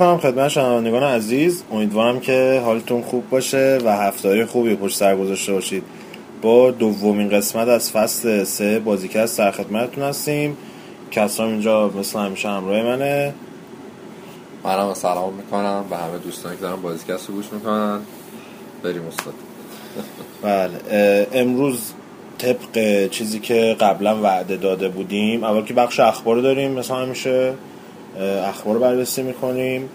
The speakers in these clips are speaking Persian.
می‌کنم خدمت شنوندگان عزیز. امیدوارم که حالتون خوب باشه و هفتههای خوبی پشت سر گذاشته باشید. با دومین قسمت از فصل سه بازیکست در خدمتتون هستیم. کسرام اینجا مثل همیشه همراه منه. منم سلام می‌کنم به همه دوستانی که دارن بازیکست رو گوش می‌کنن. بریم استاد. بله امروز طبق چیزی که قبلا وعده داده بودیم اول که بخش اخبار داریم مثل همیشه. اخبار بررسی می‌کنیم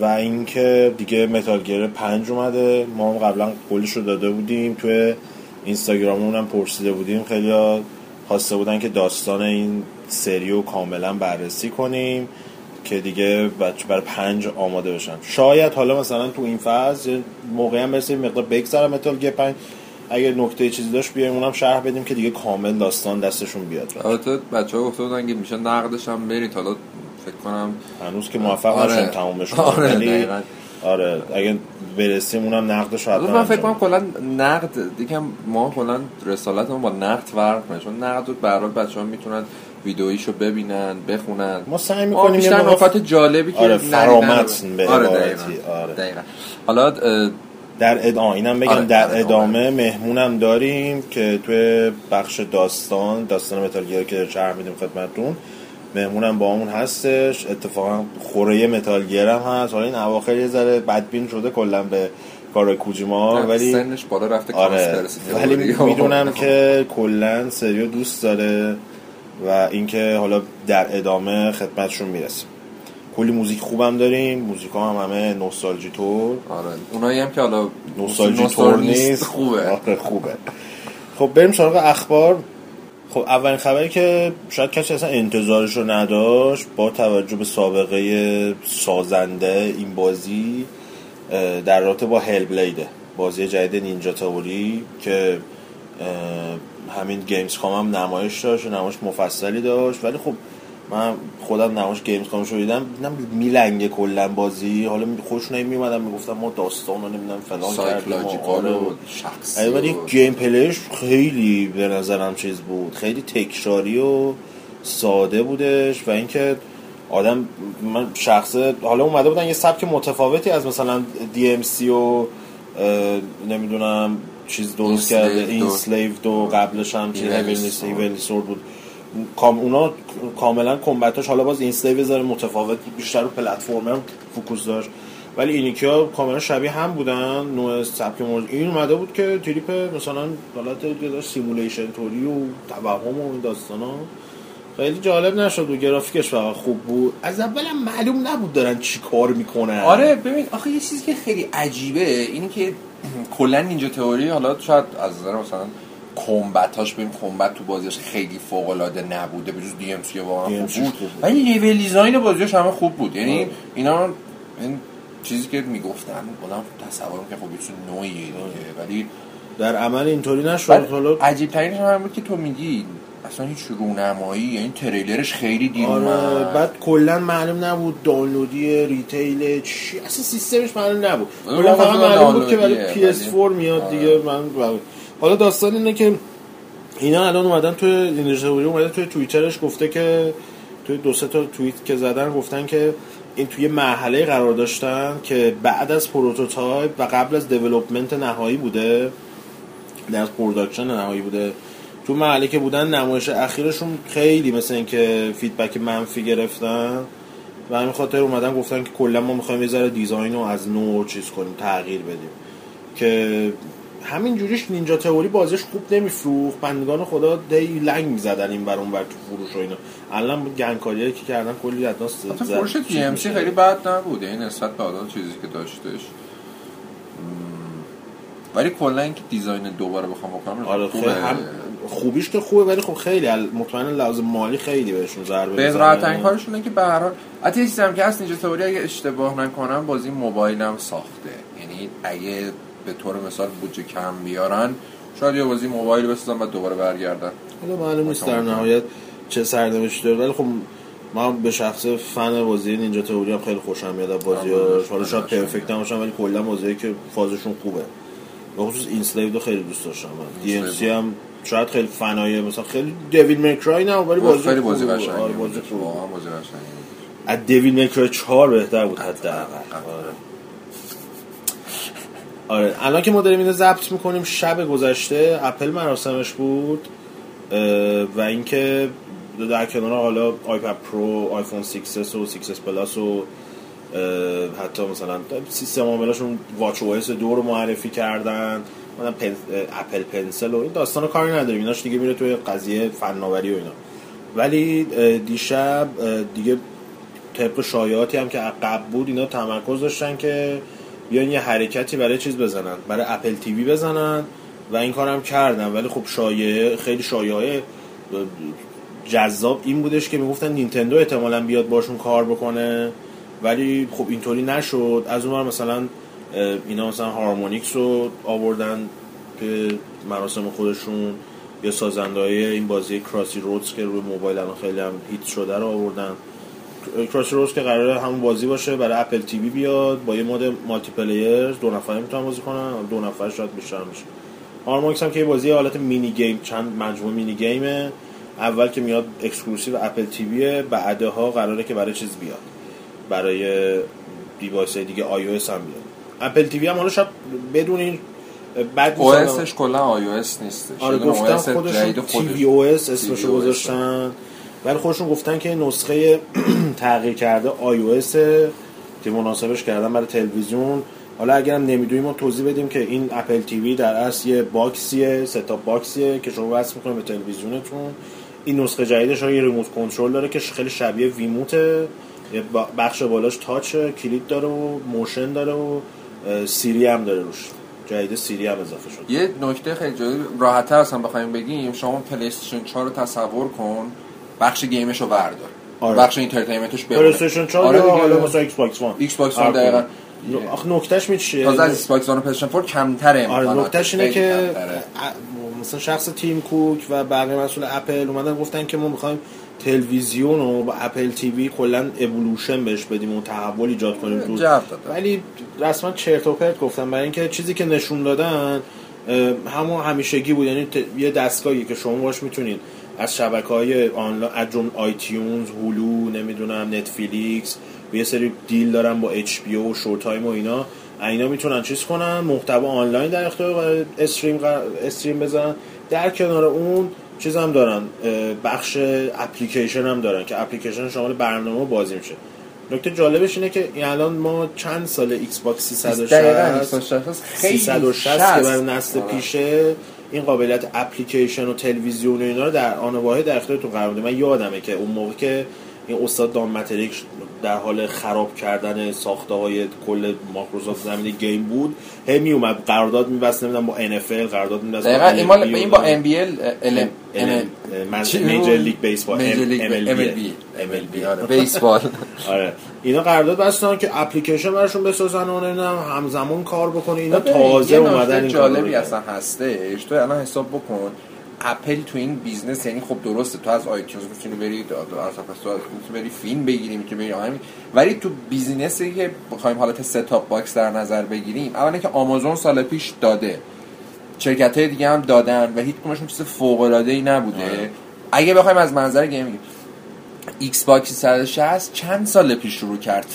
و اینکه دیگه Metal Gear پنج اومده. ما هم قبلا قولش رو داده بودیم. توی Instagram مون هم پرسیده بودیم. خیلی خواسته بودن که داستان این سری رو کاملا بررسی کنیم که دیگه بچه‌ها برا پنج آماده بشن. شاید حالا مثلا تو این فاز موقعی هم برسه یه مقدار بگذره Metal Gear پنج. اگه نکته چیزی داشت بیایم اونم شرح بدیم که دیگه کامل داستان دستشون بیاد. البته بچه ها گفته بودن که میشه نقدش هم برید. حالا فکر کنم هنوز که موفق آره. نشدیم تمومش کنیم آره، ولی دقیقاً. آره اگه برسیم اونم نقدش حتما من فکر کنم کلا نقد دیگه ما کلا رسالتمون با نقد فرق کنه چون نقد رو به هر حال بچه ها می‌تونن ویدئویشو ببینن بخونن ما سعی می‌کنیم بیشتر نکات جالبی که آره، فرامتن رو- به آره دقیقاً. آره. دقیقاً. حالا در ادامه اینم بگم آره، در ادامه مهمونم داریم که توی بخش داستان داستان متال که چرم میدیم خدمتتون مهمونم با همون هستش. اتفاقا خوره متال هم هست. حالا این اواخر یه ذره بدبین شده کلا به کار کوجیما ولی سنش بالا رفته آره. ولی می‌دونم که کلا سریو دوست داره و اینکه حالا در ادامه خدمتشون می‌رسیم. کلی موزیک خوبم داریم. موزیک هم همه نوستالژی تور آره. اونایی هم که حالا نوستالژی تور نیست. خوبه. آره خوبه. خب بریم سراغ اخبار. خب اولین خبری که شاید کسی اصلا انتظارش رو نداشت با توجه به سابقه سازنده این بازی در رابطه با Hellblade ه بازی جدید Ninja Theory که همین Gamescom هم نمایش داشت نمایش مفصلی داشت. ولی خب من خودم نمایش Gamescom ش رو دیدم دیدم میلنگه کلا بازی. حالا خوش نمیومدم می‌گفتم ما داستان رو نمی‌دونم فلان psychological آره. و شخصی ولی gameplay ش خیلی به نظرم چیز بود. خیلی تکراری و ساده بودش و اینکه آدم من شخصه حالا اومده بودن یه سبک متفاوتی از مثلا دی ام سی و نمی‌دونم چیز درست کرده. این سلیو و قبلش هم Sword. هیولی سورد بود. کام اونا کاملا کمبتاش حالا باز این سلیو یه ذره متفاوت بیشتر رو پلتفرمر فوکوس داشت. ولی اینیکی ها کاملا شبیه هم بودن نوع سبک مورد این اومده بود که تریپ مثلا حالت simulation توری و توهم و این داستان ها. خیلی جالب نشد و گرافیکش فقط خوب بود. از اولم معلوم نبود دارن چی کار می‌کنن. آره ببین آخه یه چیزی که خیلی عجیبه اینی که کلا Ninja Theory حالا شاید از نظر مثلا combat اش ببین combat تو بازیش خیلی فوق العاده نبوده به جز DMC واقعا خوب بود. ولی level design بازیش همه خوب بود. یعنی آره. اینا این چیزی که می‌گفتن آدم تصور که خب یه نوعیه دیگه. ولی در عمل اینطوری نشد. حالا عجیب ترینش هم بود که تو میگی اصلا هیچ رونمایی یعنی تریلرش خیلی دیر آره. بعد کلا معلوم نبود دانلودی ریتیل چی اصلا سیستمش معلوم نبود. آره، کلا فقط معلوم بود که برای دانلودیه، PS4 ولی- میاد آره. دیگه. من حالا داستان اینه که اینا الان اومدن توی اینجوری اومده توی توییترش گفته که توی دو سه تا توییت که زدن گفتن که این توی مرحله قرار داشتن که بعد از prototype و قبل از development نهایی بوده در production نهایی بوده. تو مرحله که بودن نمایش اخیرشون خیلی مثل اینکه feedback منفی گرفتن. و همین خاطر اومدن گفتن که کلا ما می‌خوایم یه ذره design رو از نو چیز کنیم تغییر بدیم. که همین جوریش Ninja Theory بازیش خوب نمیفروخت بندگان خدا دی لنگ می‌زدن این بر اون بر تو فروش و اینا الان گنگکاریایی که کردن کلی از ناس فروش جی ام سی. خیلی بد نبود یعنی نسبت به حالا چیزی که داشتش. ولی کلا اینکه دیزاین دوباره بخوام بکنم آره خوبه. هم خوبیش که خوبه ولی خب خیلی مطمئنا لازم مالی خیلی بهشون ضربه به. راحت ترین کارشونه که به هر حال چیزی هم که هست اینجا تئوری اگه اشتباه نکنم بازی موبایل هم ساخته یعنی اگه به طور مثال بودجه کم بیارن شاید یه بازی موبایل بسازن و دوباره برگردن. حالا معلوم نیست در نهایت چه سرنوشتی داره ولی خب من به شخص فن بازی نینجا تئوری هم خیلی خوشم میاد از بازی آره، حالا شاید آره، پرفکت نباشن ولی کلا بازی که فازشون خوبه. به خصوص این سلیو رو خیلی دوست داشتم. دی ام سی هم شاید خیلی فنایه مثلا خیلی دیوید مکرای نه ولی بازی خیلی بازی آره بود. بازی خوبه. واقعا بازی قشنگی بود. از دیوید مکرای 4 بهتر بود حداقل. آره الان که ما داریم اینو ضبط می‌کنیم شب گذشته اپل مراسمش بود و اینکه در کنار حالا iPad Pro iPhone 6s و 6s Plus و حتی مثلا سیستم عاملاشون watchOS دو رو معرفی کردن مثلا پن... اه، Apple Pencil و این داستان کاری نداریم ایناش دیگه میره توی قضیه فناوری و اینا. ولی دیشب دیگه طبق شایعاتی هم که قبل بود اینا تمرکز داشتن که بیان یه حرکتی برای چیز بزنن برای Apple TV بزنن و این کارم کردن ولی خب شایعه خیلی شایعه جذاب این بودش که می‌گفتن نینتندو احتمالا بیاد باشون کار بکنه. ولی خب اینطوری نشد. از اون مثلا اینا مثلا Harmonix رو آوردن که مراسم خودشون یا سازنده این بازی Crossy Road که روی موبایل الان خیلی هم hit شده رو آوردن. Crossy Road که قراره همون بازی باشه برای Apple TV بیاد با یه mode multiplayer دو نفره می‌تونن بازی کنن دو نفر شاید بیشتر میشه. Harmonix هم که یه بازی حالت mini game چند مجموعه mini game ه اول که میاد exclusive Apple TV ه بعدها قراره که برای چیز بیاد. برای device دیگه iOS هم بیاد. Apple TV هم حالا شاید بدون این بعد OS ش کلا iOS نیستش آره گفتن OS خودشون جدید tvOS اسمشو. گذاشتن. ولی خودشون گفتن که نسخه تغییر کرده اس که مناسبش کردن برای تلویزیون. حالا اگرم نمی‌دونیم ما توضیح بدیم که این Apple TV در اصل یه box یه set-top box یه که شما وصل می‌کنه به تلویزیونتون. این نسخه جدیدش یه remote control داره که خیلی شبیه Wiimote ه. بخش بالاش touch کلید داره و motion داره و Siri هم داره روش. جدید Siri هم اضافه شد یه نکته خیلی جالب راحت تر اصلا بخوایم بگیم شما PlayStation 4 رو تصور کن. بخش game ش رو بردار آره. بخش entertainment ش بمونه PlayStation 4 آره. حالا مثلا Xbox One Xbox One دقیقاً. آخه نکتهش می چیه تازه از Xbox One و PlayStation 4 کمتره آره. نکتهش اینه که مثلا شخص Tim Cook و بقیه مسئول اپل اومدن گفتن که ما می‌خوایم تلویزیون رو با Apple TV کلا اولوشن بهش بدیم و تحول ایجاد کنیم تو. ولی رسما چرت و پرت گفتن برای اینکه چیزی که نشون دادن همون همیشگی بود یعنی یه دستگاهی که شما باش می‌تونید از شبکه های آنلاین از جمله iTunes Hulu نمی‌دونم Netflix و یه سری deal دارن با HBO و Showtime و اینا. اینا می‌تونن چیز کنن محتوا آنلاین در اختیار stream قرار- stream بذارن در کنار اون چیز هم دارن بخش اپلیکیشن هم دارن که اپلیکیشن شامل برنامه بازی میشه. نکته جالبش اینه که این الان ما چند سال Xbox 360 دقیقاً Xbox 360 خیلی 360 که. برای نسل آره. پیشه این قابلیت اپلیکیشن و تلویزیون و اینا رو در آن واحد در اختیارتون قرار میده من یادمه که اون موقع که این استاد دان متریک در حال خراب کردن ساخته های کل مایکروسافت زمینه game بود. هی می اومد قرارداد میبست نمی‌دونم با NFL قرارداد میبست دقیقاً این مال این با MBL چی؟ Major؟ League Baseball MLB MLB بیسبال آره. اینا قرارداد بستن که اپلیکیشن براشون بسازن و نمی‌دونم همزمان کار بکنه اینا تازه اومدن این جالبی. اصلا هستش. تو الان حساب بکن. اپل تو این business یعنی خب درسته تو از iTunes می‌تونی بری از تو می‌تونی بری فیلم بگیری می‌تونی بری آهنگ ولی تو business ی که بخوایم حالت set-top box در نظر بگیریم اولا که آمازون سال پیش داده. شرکت های دیگه هم دادن و هیچ کدومشون چیز فوق العاده ای نبوده. آره. اگه بخوایم از منظر gaming Xbox 360 چند سال پیش شروع کرد؟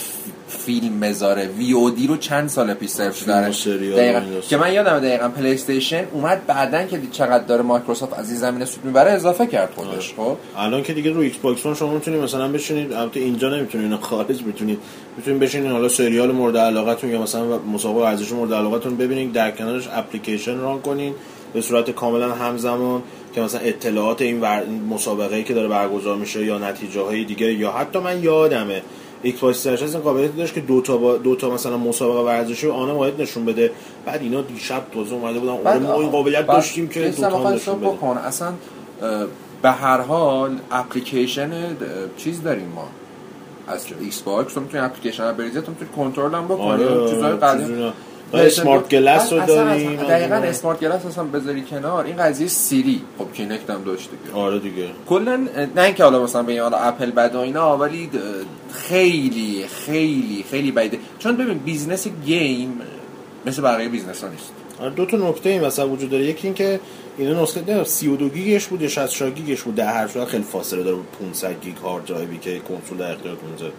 فیلم بذاره. VOD رو چند سال پیش صرف داره دقیقاً. که من یادم دقیقا PlayStation اومد بعدن که دید چقدر داره مایکروسافت از این زمینه سود می‌بره اضافه کرد خودش خب؟ الان که دیگه رو Xbox شما می‌تونید مثلا بشینید البته اینجا نمی‌تونید اینا خارج می‌تونید. می‌تونید بشینید حالا سریال مورد علاقتون یا مثلا مسابقه ورزشی مورد علاقتون ببینید در کنارش اپلیکیشن run کنین به صورت کاملا همزمان که مثلا اطلاعات این, ور... این مسابقه که داره برگزار میشه یا نتیجه های دیگه یا حتی من یادمه box 360 این قابلیت داشت که دو تا با دو تا مثلا مسابقه ورزشی رو آن واحد نشون بده. بعد اینا دیشب تازه اومده بودن آره ما این قابلیت داشتیم که دو تا نشون بده. بکن. اصلا به هر حال اپلیکیشن چیز داریم ما. از Xbox تو می‌تونی اپلیکیشن رو بریزی تو می‌تونی کنترل هم بکنی. آره چیزای قدیم. و SmartGlass رو داریم دقیقا SmartGlass اصلا بذاری کنار. این قضیه Siri. خب Kinect هم داشت دیگه. آره دیگه. کلا نه اینکه حالا مثلا بگیم حالا اپل بد و اینا ولی خیلی خیلی خیلی بعیده. چون ببین business game مثل بقیه business ها نیست. آره دو تا نکته این وسط وجود داره. یکی این که اینا نسخه نه 32 گیگش بود یا 64 گیگش بود در هر صورت خیلی فاصله داره. با 500 گیگ hard drive ی که کنسول در اختیارتون می‌ذاره.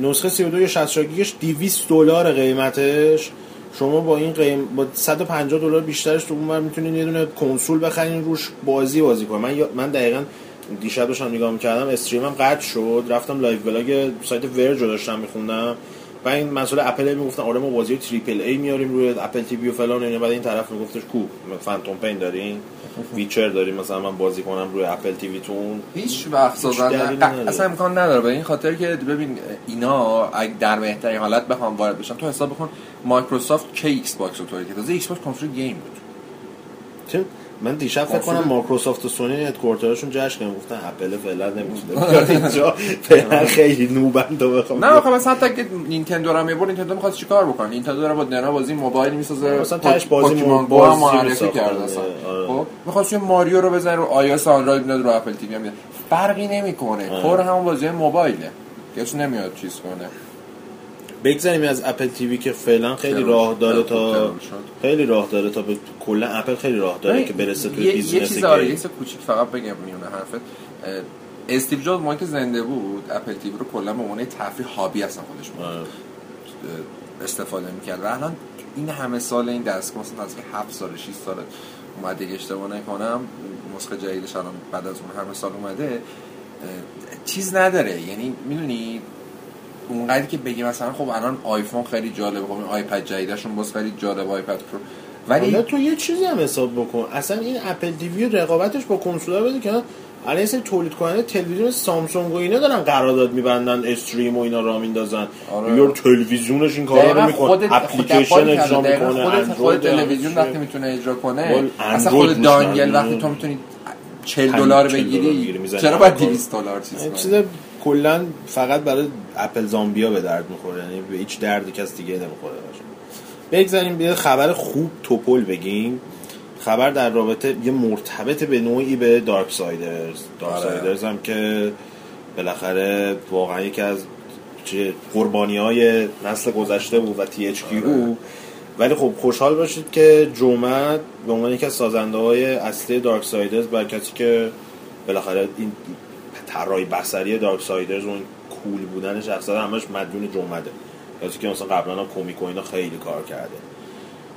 نسخه 32 یا 64 گیگش 200 دلار قیمتش. شما با این قیم با 150 دلار بیشترش تو اونور می‌تونید یه دونه کنسول بخرین روش بازی بازی کنید من من دقیقاً دیشب داشتم نگاه می‌کردم stream م قطع شد. رفتم live blog سایت ورج رو داشتم میخوندم. و این مسئول اپل می‌گفتن آره ما بازی triple A میاریم روی Apple TV و فلان و اینا. بعد این طرف میگفتش کو Phantom Pain دارین؟ Witcher داریم مثلا من بازی کنم روی Apple TV تون هیچ وقت. اصلا امکان نداره. به این خاطر که ببین اینا اگه در بهترین حالت بخوام وارد بشن تو حساب بکن مایکروسافت کی Xbox رو تولید کرد Xbox کنسول game بود. من دیشب فکر کنم مایکروسافت و سونی headquarter شون جشن کردن گفتن اپل فعلا نمی‌تونه اینجا. فعلا خیلی نوبن تو بخوام نه آخه مثلا حتی که نینتندو رو هم می‌برد نینتندو می‌خواد چیکار بکنه؟ نینتندو داره با DeNA بازی موبایل می‌سازه مثلا تهش بازی Pokémon مو- Go هم بازی معرفی می‌ساخته. کرد اصلا آره. خب می‌خواست یه ماریو رو بزنه رو iOS اندروید میاد رو Apple TV هم. میاد فرقی نمی‌کنه. آره. کور همون بازی موبایله. کسی نمیاد چیز کنه. بگذاریم از Apple TV که فعلا خیلی؟ راه داره؟ تا؟ خیلی راه داره تا به کلا اپل خیلی راه داره که برسه توی یه- یه business چیز آره یه کوچیک فقط بگم میونه حرفت استیو جابز موقعی که زنده بود Apple TV رو کلا به عنوان یه تفریح hobby اصلا خودش بود آره. استفاده می‌کرد و الان این همه سال این دستگاه مثلا از 7 سال 6 سال اومده اگه اشتباه نکنم نسخه جدیدش الان بعد از اون همه سال اومده چیز نداره یعنی می‌دونی اونقدری که بگی مثلا خب الان آیفون خیلی جالبه خب این آیپد جدیدشون باز خیلی جالب iPad Pro. حالا ولی تو یه چیزی هم حساب بکن. اصلا این Apple TV رقابتش با کنسولا بده که الان یه سری تولید کننده تلویزیون سامسونگ و اینا دارن قرارداد میبندن stream و اینا را میندازن. آره. یا تلویزیونش این کارا رو می‌کنه. خودت اپلیکیشن اجرا می‌کنه. خودت خود تلویزیون وقتی می‌تونه اجرا کنه اصلا خود dongle. وقتی تو می‌تونی 40 همین دلار 40 دلار بگیری چرا باید همه 200 دلار چیز این چیز کلا فقط برای اپل زامبیا به درد می‌خوره. یعنی به هیچ دردی کس دیگه نمی‌خوره. بگذاریم یه خبر خوب توپ بگیم. خبر در رابطه یه مرتبط به نوعی به Darksiders Dark آره. siders هم که بالاخره واقعا یکی از قربانی های نسل گذشته بود و TH آره. ولی خب خوشحال باشید که Joe Mad به عنوان یکی از سازنده های اصلی Darksiders بر کسی که بالاخره این طراحی بصری دارک سایدرز و این کول بودن شخصیت همش مدیون جومده کسی که مثلا قبلا هم کومیک و اینا خیلی کار کرده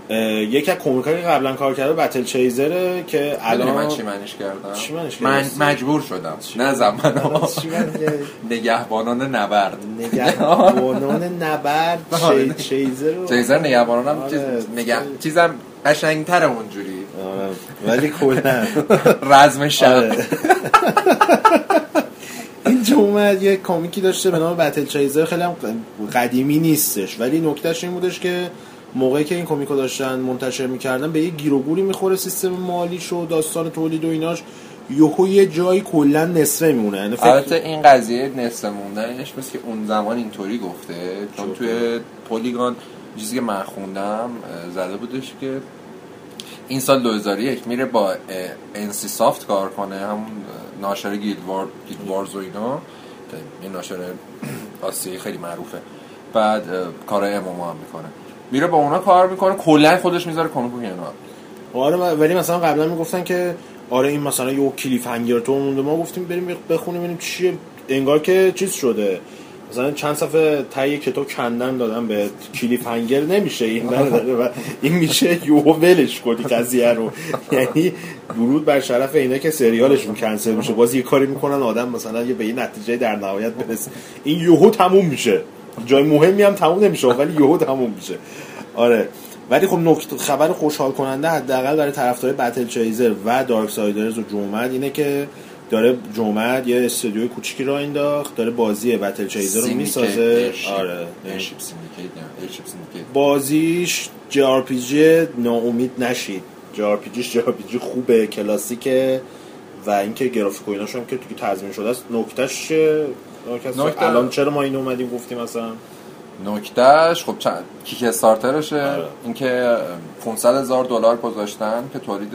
یکی از کومیکایی که قبلا کار کرده بتل چیزره که الان من چی منش کردم چی منش من؟ مجبور شدم نه میگه؟ نگهبانان نبرد نگهبانان نبرد آره. چی- چیزر رو چیزر نگهبانان هم آره. نگه چیزم قشنگتره اونجوری آره. ولی کلا رزم شب آره. این جمعه یه کامیکی داشته به نام بتل چیزر خیلی هم قدیمی نیستش ولی نکتهش این بودش که موقعی که این کمیکو داشتن منتشر می‌کردن به یه گیر و گوری می‌خوره سیستم مالیش و داستان تولید و ایناش. یهو یه جایی کلا نصفه میمونه. یعنی فکر البته این قضیه نصف موندنش مثل که اون زمان اینطوری گفته. چون توی Polygon چیزی که من خوندم زده بودش که این سال 2001 میره با NCSoft کار کنه. همون ناشر Guild War Guild Wars و اینا. این ناشر آسیایی خیلی معروفه. بعد کارهای MMO هم می‌کنه. میره با اونا کار می‌کنه. کلا خودش می‌ذاره comic و کنار آره ولی مثلا قبلا می‌گفتن که آره این مثلا یه cliffhanger تو مونده. ما گفتیم بریم بخونیم ببینیم چیه. انگار که چیز شده. مثلا چند صفحه تای کتاب کندن دادن به کلیف هنگر نمیشه این و این میشه یهو ولش کنی قضیه رو. یعنی درود بر شرف اینا که سریالشون کنسل میشه. باز یه کاری می‌کنن آدم مثلا یه به این نتیجه در نهایت برسه. این یهو تموم میشه. جای مهمی هم تموم نمیشه ولی یهو تموم میشه. آره. ولی خب نکته خبر خوشحال کننده حداقل برای طرفدار بتل چیزر و دارک سایدرز و جومد اینه که داره Joe Mad یه استودیوی کوچیکی راه انداخت داره بازی Battle Chaser رو می‌سازه. آره بازیش JRPG ناامید نشید JRPG JRPG خوبه کلاسیکه و اینکه گرافیک و ایناش هم که تو تضمین شده است نکتهش چیه؟ نکته الان چرا ما اینو اومدیم گفتیم مثلا نکتهش خب چند Kickstarter شه آره. اینکه 500 هزار دلار گذاشتن که تولید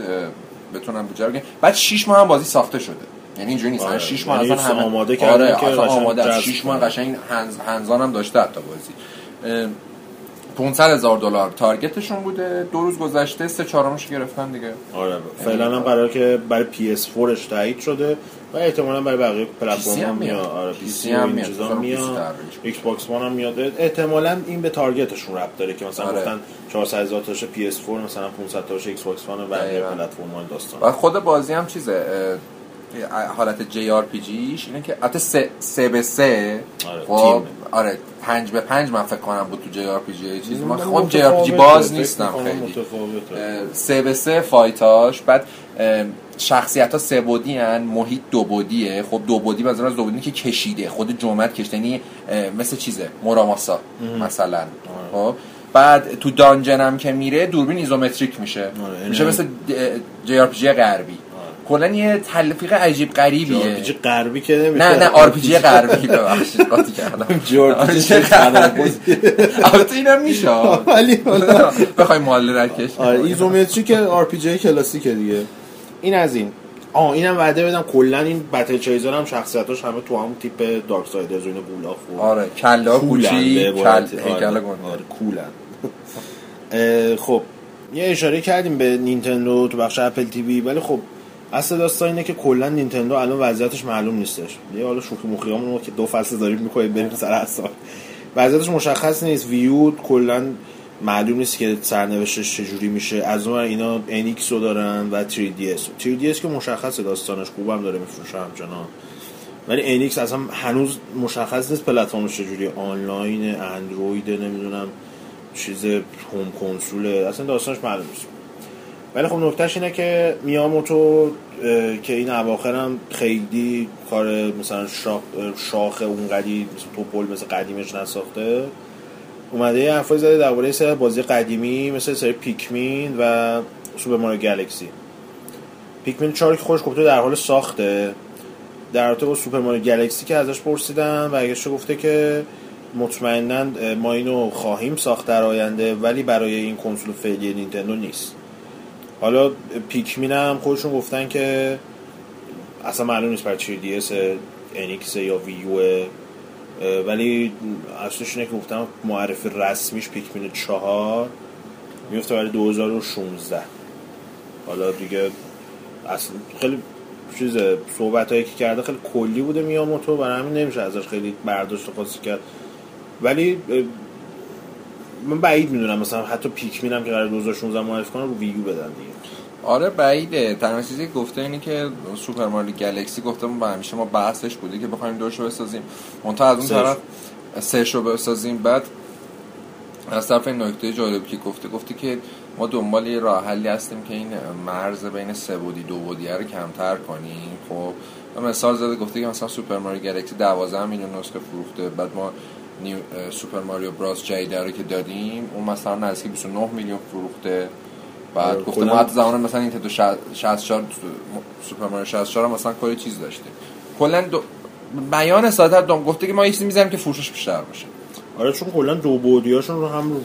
بتونن بودجه بگیرن بعد 6 ماه هم بازی ساخته شده. یعنی اینجوری نیست آره. 6 ماه یعنی اصلا همه آماده کردن آره که قشنگ آماده جذب 6 ماه. قشنگ hands hands-on هم داشته حتی بازی اه، 500 هزار دلار target شون بوده دو روز گذشته سه چهارمش گرفتن دیگه آره فعلا هم قرار که برای PS4 اش تایید شده و احتمالا برای بقیه پلتفرم هم میاد. آره PC PC هم میاد. ایکس باکس وان هم میاد احتمالا این به تارگتشون ربط داره که مثلا آره. گفتن 400 هزار تاشه PS4 مثلا 500 تاشه Xbox One و بقیه. پلتفرم ها داستان و خود بازی هم چیزه حالت JRPG ش اینه که البته سه, سه به سه. آره، خب. آره پنج به پنج من فکر کنم بود تو JRPG چیز. من خب JRPG باز نیستم خیلی. سه به سه fight اش. بعد شخصیت ها سه بعدی هن محیط دو بعدیه. خب دو بعدی مثلا از دو بعدی که کشیده. خود جو مد کشیده. یعنی مثل چیزه؟ مراماسا مثلا. خب بعد تو دانجن هم که میره دوربین ایزومتریک میشه. آره، میشه یعنی- مثل جی آر پی جی غربی. کلا یه تلفیق عجیب غریبیه. جی غربی که نمیشه. نه نه آر پی جی غربی. ببخشید قاطی کردم. جی البته اینم میشه. ولی حالا بخوای مال رکش آره ایزومتری که آر پی جی کلاسیکه دیگه. این از این. آه اینم وعده بدم. کلا این بتل چیزر هم شخصیتاش همه تو همون تیپ دارک سایدرز و اینا گولاخ و آره کلا کوچی کل عبارت- هیکل آره, آره کلا. خب یه اشاره کردیم به نینتندو تو بخش Apple TV ولی خب اصل داستان اینه که کلا نینتندو الان وضعیتش معلوم نیستش. یه حالا شوخی مخی رو که دو فصل داریم می‌کنیم بریم سر اصلا وضعیتش مشخص نیست. Wii U کلا معلوم نیست که سرنوشتش چجوری میشه. از اون اینا NX رو دارن و 3DS 3DS که مشخصه داستانش خوبم داره میفروشه همچنان. ولی NX اصلا هنوز مشخص نیست پلتفرمش چجوری آنلاین اندروید نمی‌دونم چیز هوم کنسول اصلا داستانش معلوم نیست. ولی خب نکتهش اینه که میاموتو که این اواخر هم خیلی کار مثلا شاخ, شاخ اونقدی مثل توپل مثل قدیمش نساخته. اومده یه حرفای زده درباره سری بازی قدیمی مثل سری پیکمین و Super Mario Galaxy. پیکمین 4 که خودش گفته در حال ساخته. در رابطه با Super Mario Galaxy که ازش پرسیدم و گفته که مطمئنا ما اینو خواهیم ساخت در آینده ولی برای این کنسول فعلی نینتندو نیست. حالا پیکمین هم خودشون گفتن که اصلا معلوم نیست برای چی DS NX یا Wii U ولی اصلش اینه که گفتم معرفی رسمیش پیکمین چهار میفته برای 2016 حالا دیگه اصلا خیلی چیز صحبت هایی که کرده خیلی کلی بوده میاموتو برای همین نمیشه ازش خیلی برداشت خاصی کرد. ولی من بعید می‌دونم مثلا حتی پیکمین هم که قرار 2016 معرفی کنن رو ویو بدن دیگه. آره بعیده. تنها چیزی که گفته اینه که سوپر ماریو گلکسی گفته ما همیشه ما بحثش بوده که بخوایم دوشو بسازیم. منتها از اون. طرف سهش رو بسازیم. بعد از طرف این نکته جالبی که گفته گفته که ما دنبال یه راه حلی هستیم که این مرز بین سه بعدی دو بعدی رو کمتر کنیم. خب مثال زده گفته که مثلا Super Mario Galaxy 12 میلیون نسخه فروخته. بعد ما New Super Mario Bros جدید رو که دادیم اون مثلا نزدیک 29 میلیون فروخته. بعد گفته ما حتی زمان مثلا این 64 Super Mario 64 هم مثلا کلی چیز داشته. کلا دو... بیان ساده دوم گفته که ما یه چیزی می‌ذاریم که فروشش بیشتر باشه. آره چون کلا دو بعدیاشون رو هم رو,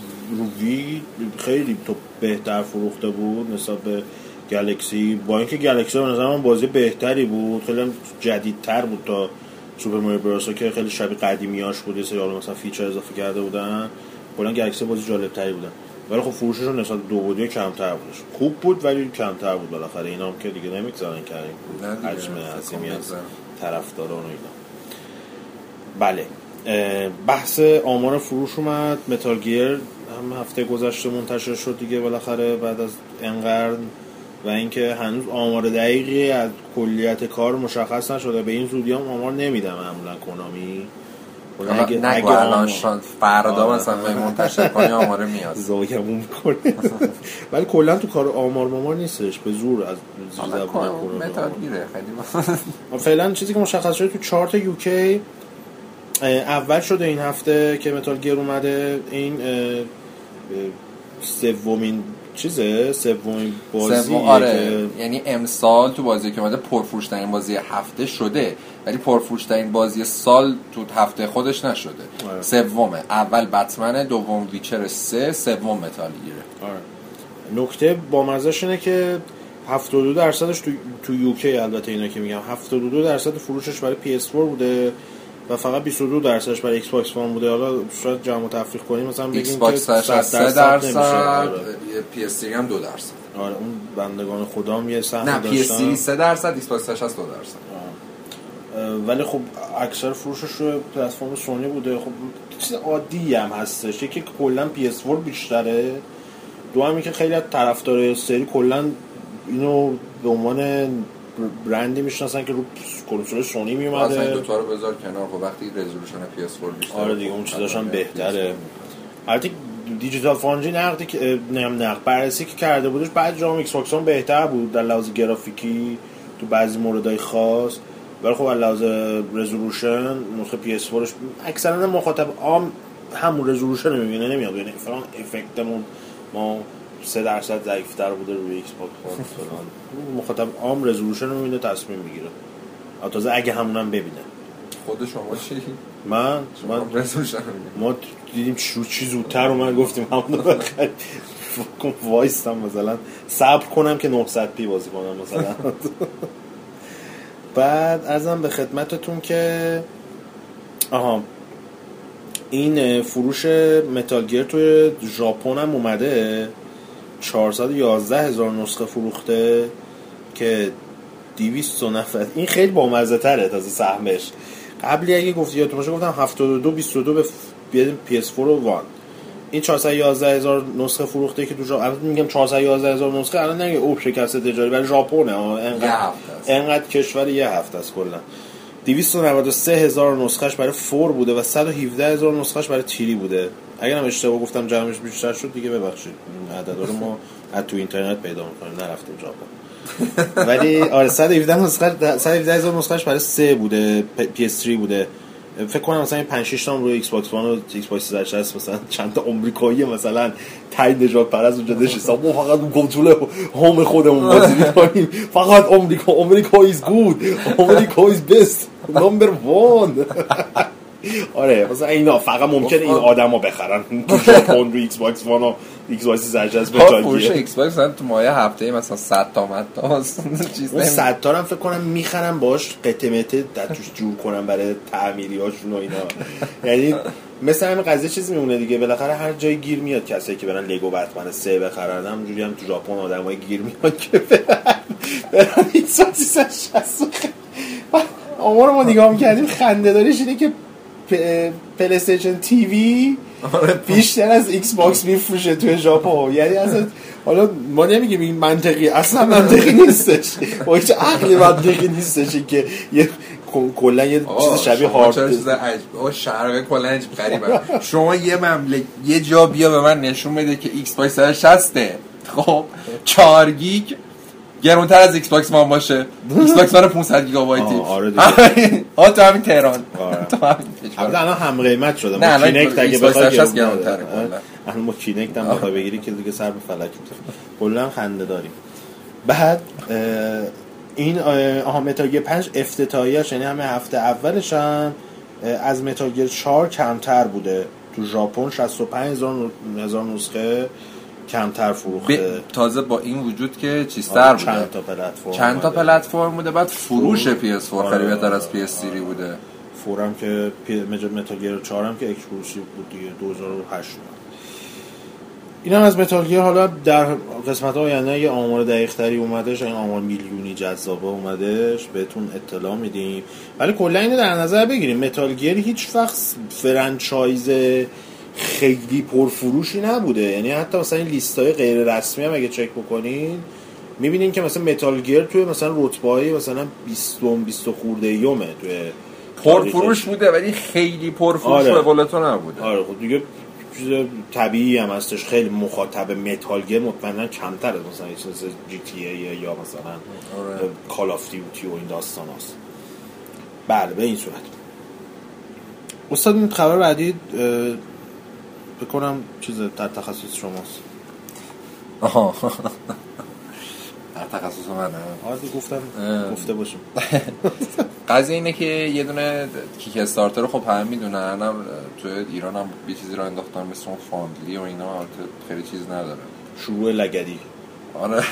Wii خیلی تو بهتر فروخته بود نسبت به Galaxy. با اینکه Galaxy به نظر من بازی بهتری بود خیلی جدیدتر بود تا Super Mario Bros که خیلی شبیه قدیمیاش بود یه سری مثلا feature اضافه کرده بودن. کلا Galaxy بازی جالب تری بودن. ولی خب فروششون نسبت به دو بعدی کمتر بودش خوب بود ولی کمتر بود بالاخره. اینا هم که دیگه نمی‌گذارن دیگه، حجم عظیمی از. طرفداران و اینا. بله. بحث آمار فروش اومد. متال گیر هم هفته گذشته منتشر شد دیگه بالاخره. بعد از انقرن و اینکه هنوز آمار دقیقی از کلیت کار مشخص نشده. به این زودی هم آمار نمیدم معمولا کنامی. اگه- اگه الان آمار- شان فردا آره. مثلا به منتشر کنی آماره میاد. زایمون می‌کنه ولی کلا تو کار آمار مامار نیستش. به زور از گیره خیلی فعلا چیزی که مشخص شده تو chart UK اول شده این هفته که Metal Gear اومده. این سومین چیزه؟ سومین بازی سوم آره یعنی امسال تو بازی که اومده پرفروشترین بازی هفته شده ولی پرفروشترین بازی سال تو هفته خودش نشده. آره. سومه. اول بتمنه دوم Witcher سه سوم Metal Gear ه. آره. نکته با اینه که 72 درصدش تو, تو UK البته اینا که میگم. 72 درصد فروشش برای PS4 بوده. و فقط 22 درصدش برای Xbox One بوده. حالا شاید جمع و تفریق کنیم مثلا ایکس بگیم که باکس 100 3 درصد آره. PS هم دو درصد. آره اون بندگان خدام یه سهم نه PS داشتن 3 درصد Xbox 3 دو درصد. اه، ولی خب اکثر فروشش رو پلتفرم سونی بوده. خب چیز عادی هم هستش. یکی که کلا PS4 بیشتره. دومی که خیلی از طرفدار سری کلا اینو به عنوان برندی می‌شناسن که رو کنسول سونی اصلا این میومده دوتا رو بذار کنار. خب وقتی رزولوشن PS 4 بیشتر آره دیگه اون چیزاش هم PS4 بهتره. البته Digital Foundry نقدی که نم نقد بررسی که کرده بودش بعد جام Xbox بهتر بود. در لحاظ گرافیکی تو بعضی موردهای خاص. ولی خب لحاظ رزولوشن نسخه PS 4 اکثرا مخاطب عام همون رزولوشن رو می‌بینه نمیاد. یعنی افکتمون ما سه درصد ضعیفتر بوده روی Xbox مخاطب عام رزولوشن رو می‌بینه تصمیم می‌گیره. تازه اگه همونم ببینه. خود شما چی؟ من؟ من. ما دیدیم چی چی زودتر اومد گفتیم همون رو بخریم وایستم مثلا. صبر کنم که 900 پی بازی کنم مثلا. بعد ازم به خدمتتون که آها. این فروش متال گیر توی ژاپن هم اومده. 411 هزار نسخه فروخته که 200 نفر این خیلی بامزه تره تازه سهمش. قبلی اگه گفتی یادتون باشه گفتم 72 22 به بیاد PS4 و وان. این 411 هزار نسخه فروخته که تو ژاپن میگم 411 هزار نسخه الان نگه اوه شکست تجاری ولی ژاپنه انقدر. انقدر کشور یه هفته است کلا. 293 هزار نسخهش برای فور بوده و 117 هزار نسخهش برای تیری بوده. اگر هم اشتباه گفتم جمعش بیشتر شد دیگه ببخشید. این عددا رو ما از تو اینترنت پیدا می‌کنیم. نرفتیم ژاپن ولی آره 117 نسخه 117 هزار نسخهش برای 3 بوده PS3 بوده. فکر کنم مثلا 5 6 تا روی ایکس باکس وان و ایکس باکس 360 مثلا چند تا آمریکایی مثلا تای نجات پرست اونجا نشسته. ما فقط اون کنترل هوم خودمون بازی می‌کنیم. فقط آمریکا آمریکا ایز گود آمریکا ایز بست نمبر 1 آره مثلا اینا فقط ممکنه این آدما بخرن. ژاپن رو ایکس باکس وان و ایکس باکس 360 به ها فروش جای ایکس باکس مثلا تو مایه هفته مثلا 100 تا متا چیز اون نمی- صد تا رو هم فکر کنم می‌خرم باش قطمته در توش جور کنم برای تعمیری هاشون و اینا. یعنی مثل همین قضیه چیزی میمونه دیگه. بالاخره هر جای گیر میاد کسایی که برن Lego Batman سه بخرن. همونجوری هم تو ژاپن آدمای گیر میاد که برن. برن این ساسی آمار ما نگاه می‌کردیم خنده داریش اینه که PlayStation TV بیشتر از Xbox میفروشه توی ژاپن. یعنی اصلا حالا ما نمیگیم این منطقی اصلا منطقی نیستش. با هیچ عقلی منطقی نیستش که یه کلا یه چیز شبیه هارد چیز شرقه کلا عجیب غریبه. شما یه مملک یه جا بیا به من نشون بده که Xbox 360 خب؟ 4 گیگ گرونتر از Xbox One باشه ایکس باکس وان 500 گیگابایتی آره دیگه. تو همین تهران آره. تو همین کشور الان هم قیمت شده نه، Kinect اگه بخوای 360 گرون گرونتره داره. کلا. الان ما Kinect هم بخوای بگیری که دیگه سر به فلک می‌زنه. کلا خنده داریم بعد این آها Metal Gear 5 افتتاحیش یعنی همه هفته اولش هم از Metal Gear 4 کمتر بوده تو ژاپن 65 هزار هزار نسخه کمتر فروخته. ب- تازه با این وجود که چیزتر آره، بوده چند تا پلتفرم چند تا اومده. پلتفرم بوده بعد فروش PS4 آره، خیلی بهتر آره، از PS3 بوده. فورم که پی- Metal Gear 4 هم که exclusive بود دیگه 2008 اومد این هم از Metal Gear حالا در قسمت آینده اگه آمار دقیق تری اومدش این آمار میلیونی جذابه اومدش بهتون اطلاع میدیم. ولی کلا اینو در نظر بگیریم Metal Gear هیچ وقت franchise خیلی پرفروشی نبوده. یعنی حتی مثلا این لیست های غیر رسمی هم اگه چک بکنین می‌بینین که مثلا Metal Gear توی مثلا رتبه های مثلا 20 20 خورده یومه توی پرفروش بوده ولی خیلی پرفروش آره. به قول تو نبوده. آره خب دیگه چیز طبیعی هم هستش. خیلی مخاطب Metal Gear مطمئنا کمتر از مثلا چیز GTA یا مثلا آره. Call of Duty و این داستان هست بله به این صورت. استاد این خبر بعدی بکنم چیز در تخصص شماست. آها. در تخصص منه. آره گفتم. گفته باشیم قضیه اینه که یه دونه Kickstarter رو خب همه می‌دونن. هم تو ایران هم یه چیزی رو انداختن مثل اون فاندلی و اینا خیلی چیز نداره. شروع لگدی. آره.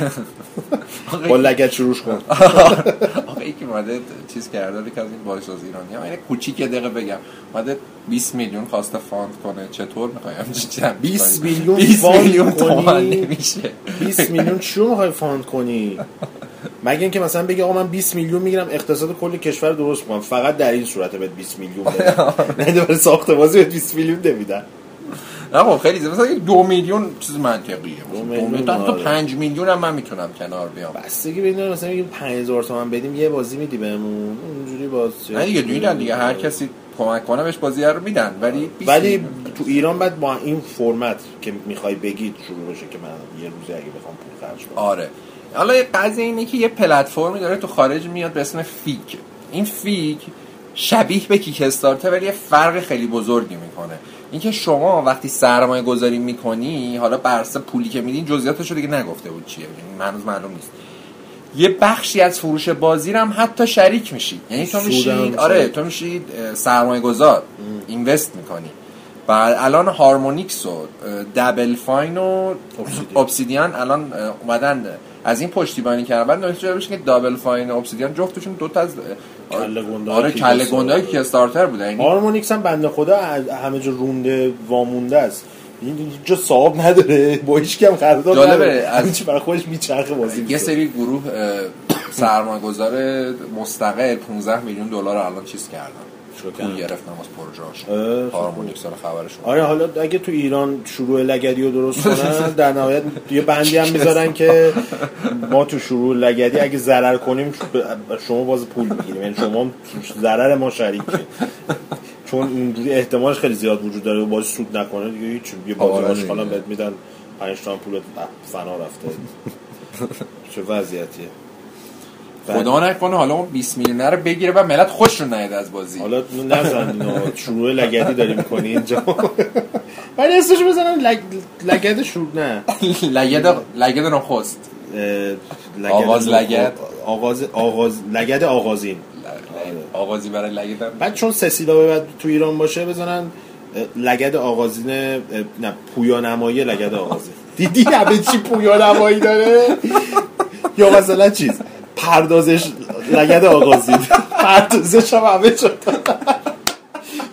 با لگد شروع کن آقا یکی اومده چیز کرده که از این بازیساز ایرانی هم اینه کوچیک دقیقه بگم. اومده 20 میلیون خواسته fund کنه. چطور می‌خوای همچین چیزی 20 میلیون 20 fund میلیون؟ تومن نمیشه. 20 میلیون چی رو می‌خوای fund کنی؟ مگه اینکه مثلا بگی آقا من 20 میلیون می‌گیرم اقتصاد کل کشور درست کنم فقط در این صورت بهت 20 میلیون نه برای ساخت بازی بهت 20 میلیون نمیدن. نه خب خیلی زیاد. مثلا دو میلیون چیز منطقیه. دو میلیون، تا. پنج میلیون هم من می‌تونم کنار بیام. بستگی به اینه مثلا میگیم 5000 تومن بدیم یه بازی میدی بهمون؟ اونجوری باز نه دیگه میدن دیگه. هر کسی کمک کنه بهش بازی رو میدن. ولی 20 ولی. تو ایران بعد با این فرمت که می‌خوای بگید شروع بشه که من یه روزی اگه بخوام پول خرج کنم. آره. حالا یه قضیه اینه که یه پلتفرمی داره تو خارج میاد به اسم Fig. این Fig شبیه به Kickstarter ولی یه فرق خیلی بزرگی می‌کنه. اینکه شما وقتی سرمایه گذاری می‌کنی حالا برسه پولی که میدین جزئیاتش رو دیگه نگفته بود چیه یعنی هنوز معلوم نیست یه بخشی از فروش بازی هم حتی شریک میشی یعنی تو سود میشی هم آره. تو میشی سرمایه گذار invest می‌کنی و الان Harmonix و Double Fine و Obsidian. الان اومدن از این پشتیبانی کردن بعد نتیجه بشه که Double Fine و Obsidian جفتشون دو تا از کله آره کله. گنده Kickstarter بوده؟ یعنی Harmonix هم بنده خدا از همه جا رونده وامونده است. این جا صاحب نداره. با هیچ کم جالبه، نداره. از- برای خودش میچرخه بازی یه. سری گروه سرمایه گذار مستقل 15 میلیون دلار الان چیز کردن. پول کردن گرفتم از پروژه‌اش اه، خب. هارمونیک سال خبرش اومد. آره حالا اگه تو ایران شروع لگدی رو درست کنن در نهایت یه بندی هم می‌ذارن که ما تو شروع لگدی اگه ضرر کنیم شما باز پول می‌گیریم یعنی شما ضرر ما شریکه چون اینجوری احتمالش خیلی زیاد وجود داره باز سود نکنه دیگه هیچ یه آره بازی. حالا بهت میدن 5 تومن پول فنا رفته چه وضعیتیه خدا نکنه حالا اون 20 میلیون رو بگیره و ملت خوش رو نیاد از بازی. حالا نزن اینو شروع لگدی داری می‌کنی اینجا. ولی اسمش بزنن لگ... لگد شروع نه. لگد لگد نخست. لگد آغاز لگد. آغاز آغاز لگد آغازین. آغازی برای لگدم بعد چون سه سیلابه بعد تو ایران باشه بزنن لگد آغازین نه پویا نمایی لگد آغازین. دیدی همه چی پویا نمایی داره؟ یا مثلا چیز؟ پردازش لگد آغازین پردازش هم همه شد.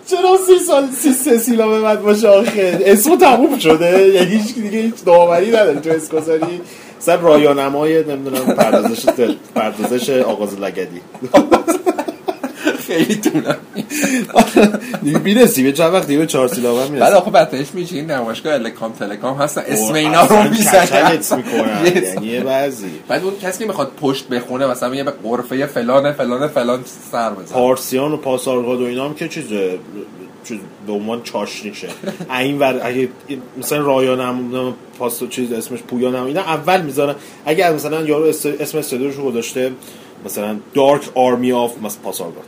چرا سی سال سی سه سیلابه بعد باشه آخه؟ اسمو تموم شده. یعنی هیچ دیگه هیچ داوری نداره. تو اسکوزاری مثلا رایانمای نمی‌دونم پردازش پردازش آغاز لگدی. خیلی طولانی دیگه می‌رسی به چند وقت دیگه به چهار سیلابه هم بعد می‌رسی آخه بعدش میشه این نمایشگاه الکام تلکام هستن. اسم اینا رو می‌زنن. یعنی یه بعضی. بعد اون کسی که می‌خواد پشت بخونه مثلا میگه به قرفه فلان فلان فلان سر بزن پارسیان و پاسارگاد و اینا هم که چیزه؟ چیز به عنوان چاشنیشه این ور اگه مثلا رایانم پاس چیز اسمش پویانم اینا اول می‌ذارن. اگه مثلا یارو اسم رو گذاشته مثلا دارک آرمی آف مثلا پاسارگاد.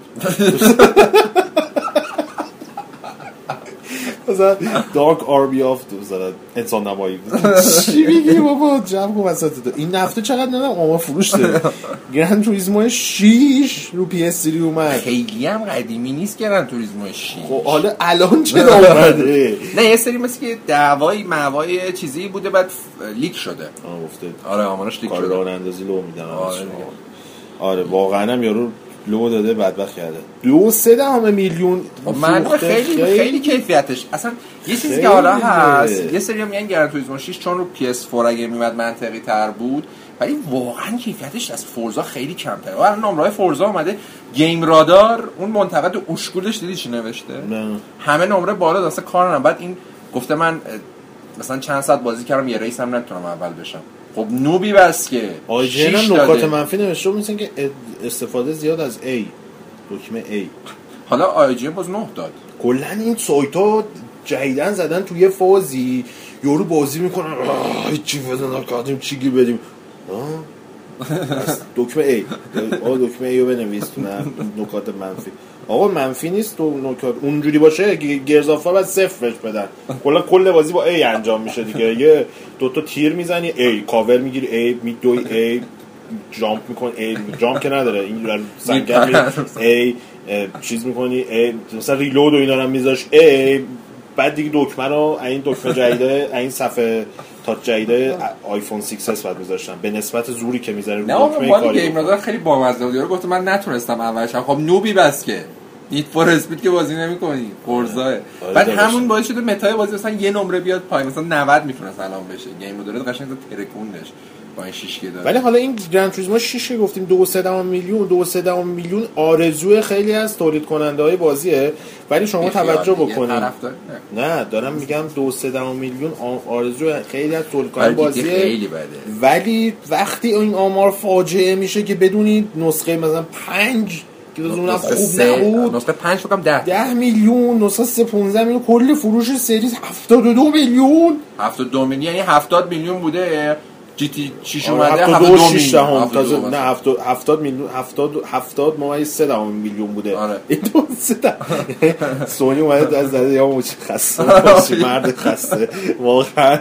مثلا دارک آرمی آف مثلا انسان نمایی. چی میگی بابا؟ جمع کن وسط تو. این هفته چقدر ندم آمار فروش داره گرند توریزمو 6 رو پی اس 3 اومد. خیلی هم قدیمی نیست گرن توریسمو شی خب حالا الان چرا اومده؟ نه. یه سری مثل که دعوای معوای چیزی بوده بعد لیک شده. آه گفته. آره آمارش لیک کار شده. راه اندازی لو میدن. آره آره, واقعا هم یارو لو داده بدبخت کرده. دو سه دهم میلیون خب معلومه فروخته. خیلی خیلی کیفیتش. اصلا یه چیزی خیلی که حالا. هست یه سری هم میگن Gran Turismo 6 چون رو PS4 اگه میمد منطقی تر بود. ولی واقعا کیفیتش از Forza خیلی کمتره. و الان نمره Forza اومده. GameRadar اون منتقد اشکولش دیدی چی نوشته؟ نه. همه نمره بالا اصلا کار بعد این گفته من مثلا چند ساعت بازی کردم یه race هم نتونم اول بشم. خب noob ی بس که آی جی شیش هم نکات. منفی نوشته مثل که استفاده زیاد از A دکمه A. حالا آی جی باز 9 داد. کلا این سایت ها جدیدن زدن توی فازی یورو بازی می‌کنن. چی بزنن کاتیم چی گیر بدیم دکمه ای آقا دکمه ای رو بنویس تو نکات منفی. آقا منفی نیست تو نکات. اونجوری باشه گرزافا باید صفر بهش بدن. کلا کل بازی با ای انجام میشه دیگه. یه دو تا تیر می‌زنی ای کاور می‌گیری ای میدوی ای جامپ میکن ای جامپ که نداره. این سنگر ای چیز می‌کنی ای مثلا ریلود و اینا رو میذاش ای بعد دیگه دکمه رو این دکمه جدیده این صفحه تا جدیده آیفون 6s بعد میذاشتن به نسبت زوری که می‌ذاره نه مال گیم رادار خیلی بامزه بود. یارو گفت من نتونستم اولش. خب نوبی بس که. نیت فور اسپید که بازی نمی‌کنی. قرزاه آره. بعد داداش. همون باعث شده متای بازی مثلا یه نمره بیاد پایین. مثلا 90 می‌تونست الان بشه. گیم رادار قشنگ ترکوندش. با این شیش که داره ولی حالا این گرند توریسمو 6 که گفتیم 2 3 دهم میلیون 2 3 دهم میلیون آرزوی خیلی از تولید کننده های بازیه. ولی شما توجه بکنید. نه. دارم میگم 2 3 دهم میلیون آ- آرزوی خیلی از تولید کننده دیگه بازیه. خیلی بده. ولی وقتی این آمار فاجعه میشه که بدونید نسخه مثلا 5 که اونم خوب سه- نبود نسخه 5 فکر کنم 10 10 میلیون نسخه 3 15 میلیون کل فروش سریز 72 میلیون. 72 میلیون یعنی 70 میلیون بوده. جی تی 6 آره، اومده 72 72 6 دهم میلیون تازه 72 نه 70 70 میلیون 70 70 ممیز 3 دهم میلیون بوده. آره. این دو سه. سونی اومده از زده یا موچ خسته. مرد خسته. واقعا.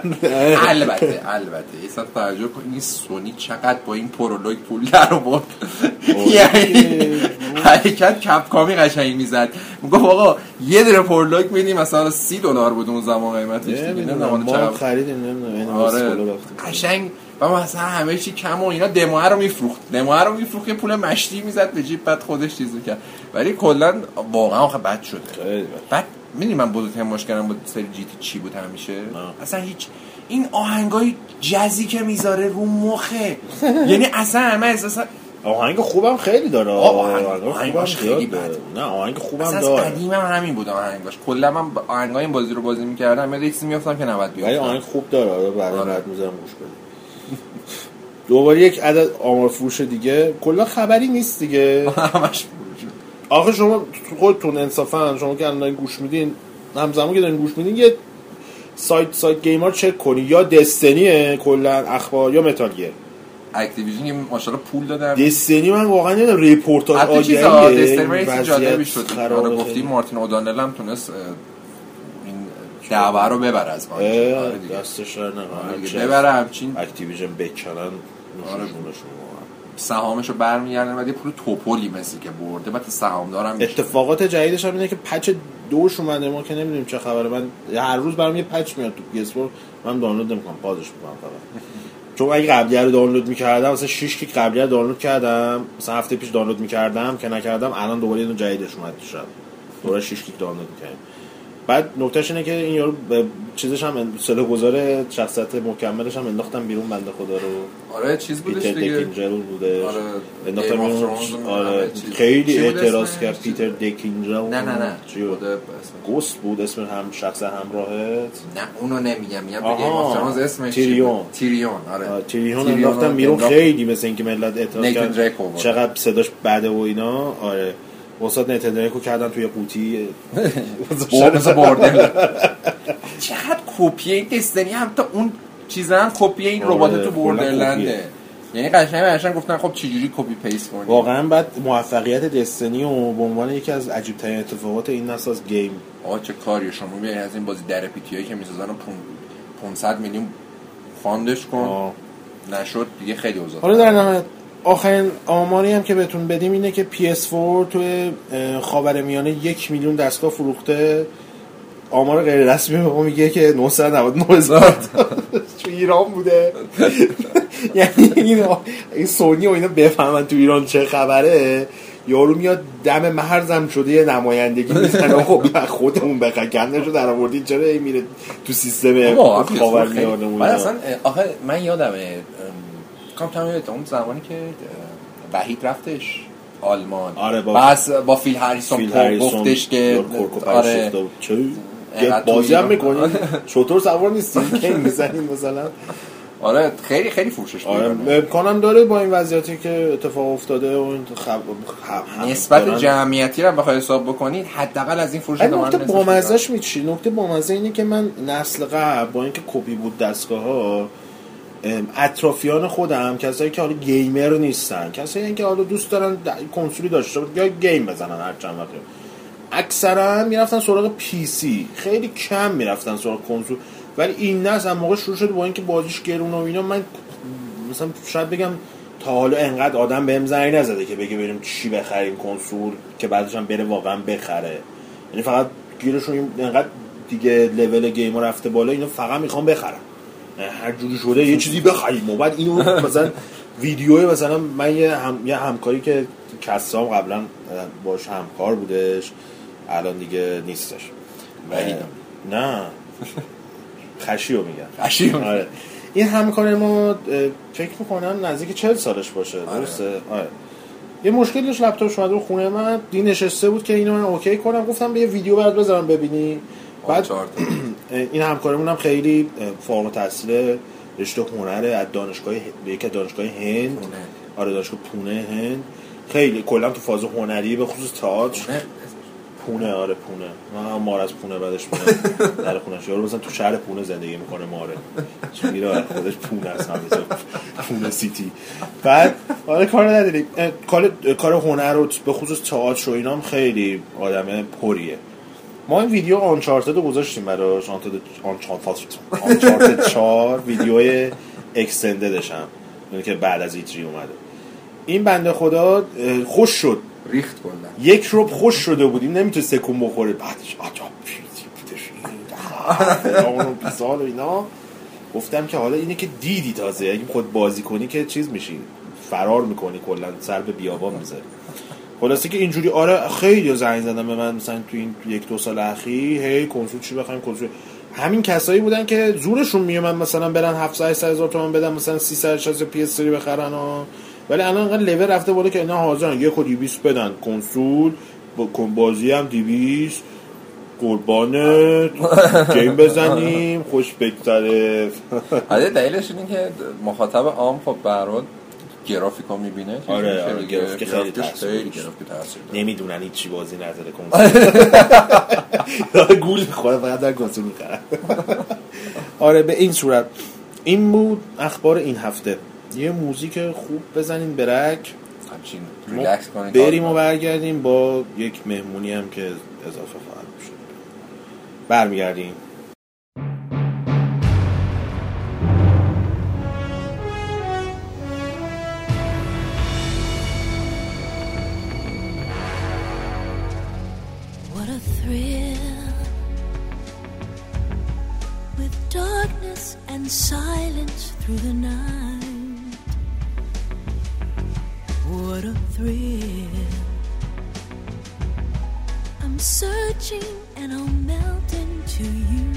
البته البته. ساعت توجه کن این سونی چقدر با این پرولوگ پول در آورد. یعنی حرکت کپکامی قشنگ می‌زد. می‌گفت آقا یه دونه پرولوگ میدیم مثلا 30 دلار بود اون زمان قیمتش دیگه. نمی‌دونم چقدر. خریدیم نمی‌دونم. آره. قشنگ و مثلا همه چی کم و اینا دموه رو میفروخت. دموه رو میفروخت یه پول مشتی می‌زد به جیب بعد خودش چیز می‌کرد ولی کلا واقعا آخه بد شده. بد. بعد می‌دونی من بزرگترین مشکلم با سری جی تی چی بود همیشه؟ اصلا هیچ این آهنگای جزی که می‌ذاره رو مخه. یعنی اصلا همه احساسا آهنگ خوبم خیلی داره. آه، آهنگ- آهنگ خوبم خیلی. بده. نه آهنگ خوبم اصلا داره. قدیم هم همین بود آهنگاش کلا من آهنگای این بازی رو بازی می‌کردم یاد یک چیزی میافتم که نباید ولی بیافتم آهنگ خوب داره. آره بعدا آره. بعد می‌ذارم گوش دوباره یک عدد آمار فروش دیگه. کلا خبری نیست دیگه. همش آخه شما خودتون انصافا شما که الان گوش میدین همزمان که دارین گوش میدین یه سایت سایت گیمر چک کنی یا دستنیه کلا اخبار یا متال گیر اکتیویژن که ماشاءالله پول دادن دستنی من واقعا حتی چیزا آگهیه. ریس وضعیت جالبی شد آره گفتی خیلی. مارتین اودانل هم تونست دعوه رو ببر از ما آره. دستش در آره نقا دیگه. ببره همچین. اکتیویژن بکنن آره. سهامش رو برمیگردن بعد یه پول توپلی مثل که برده بعد سهام دارم اتفاقات جدیدش هم اینه که پچ دوش اومده. ما که نمی‌دونیم چه خبره. من هر روز برام یه پچ میاد تو PS4 من دانلود نمی‌کنم. پازش می‌کنم فقط. چون اگه قبلی رو دانلود می‌کردم مثلا 6 گیگ قبلی رو دانلود کردم. مثلا هفته پیش دانلود می‌کردم که نکردم. الان دوباره یه دونه جدیدش اومد شب. دوباره 6 گیگ دانلود می‌کردم. بعد نکتهش اینه که این یارو چیزش هم سلو گذار شخصیت مکملش هم انداختم بیرون بنده خدا رو آره چیز بودش پیتر دیگه دکینجل بوده آره. انداختم بیرون آره. خیلی اعتراض؟ کرد پیتر دکینجل نه نه نه چی بود؟ گوست بود اسم هم شخص همراهت نه اونو نمیگم میگم. دیگه اسمش چی تیریون. تیریون آره تیریون انداختم رو بیرون. خیلی مثل اینکه ملت اعتراض کرد. چقدر صداش بده و اینا آره استاد نیتن دریکو کردن توی قوطی. مثل بردل چقدر کپی این دستنی هم تا اون چیزا هم کپی این آره، ربات تو کلا Borderlands ه. کپیه. یعنی قشنگ قشنگ گفتن خب چجوری copy paste کنی واقعا بعد موفقیت Destiny و به عنوان یکی از عجیب ترین اتفاقات این نسل از game. آقا چه کاری شما بیای از این بازی در پیتی که می‌سازن رو پون- 500 میلیون fund ش کن. آه. نشد دیگه خیلی اوضاع حالا در نهایت آخرین آماری هم که بهتون بدیم اینه که PS4 توی خاورمیانه یک میلیون دستگاه فروخته. آمار غیر رسمی به ما میگه که 999 هزار تو ایران بوده. یعنی این این سونی و اینا بفهمن تو ایران چه خبره. یارو میاد دم مرزم شده یه نمایندگی می‌زنه خب خودمون بخیر گندش رو در آوردین چرا میره تو سیستم بابا، PS4 خاورمیانه؟ اصلا آخه من یادمه کام تمام اون زمانی که وحید رفتش آلمان. آره، با- بس با فیل هریسون فیل هریسون گفتش که آره. بازی هم. می‌کنی؟ شطور سوار نیستیم که می‌زنیم مثلا؟ آره خیلی خیلی فروشش آره. امکانم داره با این وضعیتی که اتفاق افتاده و این خب خب- نسبت دارن- جمعیتی رو بخوای حساب بکنید حداقل از این فروش نکته بامزهش میچی نکته بامزه اینه که من نسل قبل با اینکه کپی بود دستگاه ها اطرافیان خودم کسایی که حالا گیمر نیستن کسایی که حالا دوست دارن کنسولی داشته یا game بزنن هر چند وقت. اکثرا می‌رفتن سراغ PC خیلی کم می‌رفتن سراغ کنسول. ولی این نسل هم موقع شروع شد با اینکه بازیش گرون و اینا من مثلا شاید بگم تا حالا انقدر آدم بهم زنگ نزده که بگه بریم چی بخریم کنسول که بعدش هم بره واقعا بخره. یعنی فقط گیرشون انقدر دیگه level game رفته بالا اینو فقط می‌خوام بخرم هر جوری شده یه چیزی بخریم و بعد اینو مثلا ویدیو مثلا من یه, هم... یه همکاری که کسام قبلا باش همکار بودش الان دیگه نیستش. نه. خشیو میگم خشیو. آره. این همکار ما فکر می‌کنم نزدیک چهل سالش باشه. آره. درسته؟ آره. یه مشکل داشت لپتاپش اومده رو خونه من. دی نشسته بود که اینو من اوکی کنم. گفتم به یه ویدیو برات بذارم ببینی. بعد. این همکارمون هم خیلی فارغ التحصیل رشته هنره از دانشگاه از دانشگاه هند. پونه. آره دانشگاه پونه هند. خیلی کلا تو فاز هنری به خصوص تئاتر. نه، پونه آره پونه. هم مار از پونه بعدش میاد در خونش. یارو مثلا تو شهر پونه زندگی می‌کنه ماره. میره خودش پونه است پونه سیتی. بعد آره کار نداریم. اه، کار کار هنر رو به خصوص تئاتر و اینا هم خیلی آدم پریه. ما این ویدیو آنچارتد رو گذاشتیم براش آنچارتد آنچارتد 4 ویدیو اکستنددش هم که بعد از ایتری اومده. این بنده خدا خوش شد. ریخت کلا. یک روب خوش شده بودیم نمی‌تونه سکون بخوره. بعدش عجب پیزا و اینا گفتم که حالا اینه که دیدی تازه. اگه خود بازی کنی که چیز میشی؟ فرار می‌کنی کلا سر به بیابان می‌ذاری. خلاصه که اینجوری آره خیلی زنگ زدن به من مثلا تو این یک دو سال اخیر هی کنسول چی بخوایم کنسول. همین کسایی بودن که زورشون میومد مثلا برن 700 هزار تومان بدن مثلا 360 یا PS3 بخرن و ولی الان انقدر لول رفته بالا که اینا حاضرن. یک و دیویست بدن. کنسول با بازی هم دیویست. قربانت گیم بزنیم. خوش بگذره. آره دلیلش اینه که مخاطب عام خب برات گرافیکا می‌بینه آره، آره، گرافیک خیلی تاثیر. گرافیک تاثیر داره. نمی‌دونن هیچ چی بازی نداره کنسول. گول می‌خوره فقط در کنسول می‌خرن. آره به این صورت. این بود اخبار این هفته. یه موزیک خوب بزنیم برک همچین ریلکس کنید بریم و برگردیم با یک مهمونی هم که اضافه خواهد شد. برمیگردیم. Silence through the night. What a thrill. I'm searching and I'll melt into you.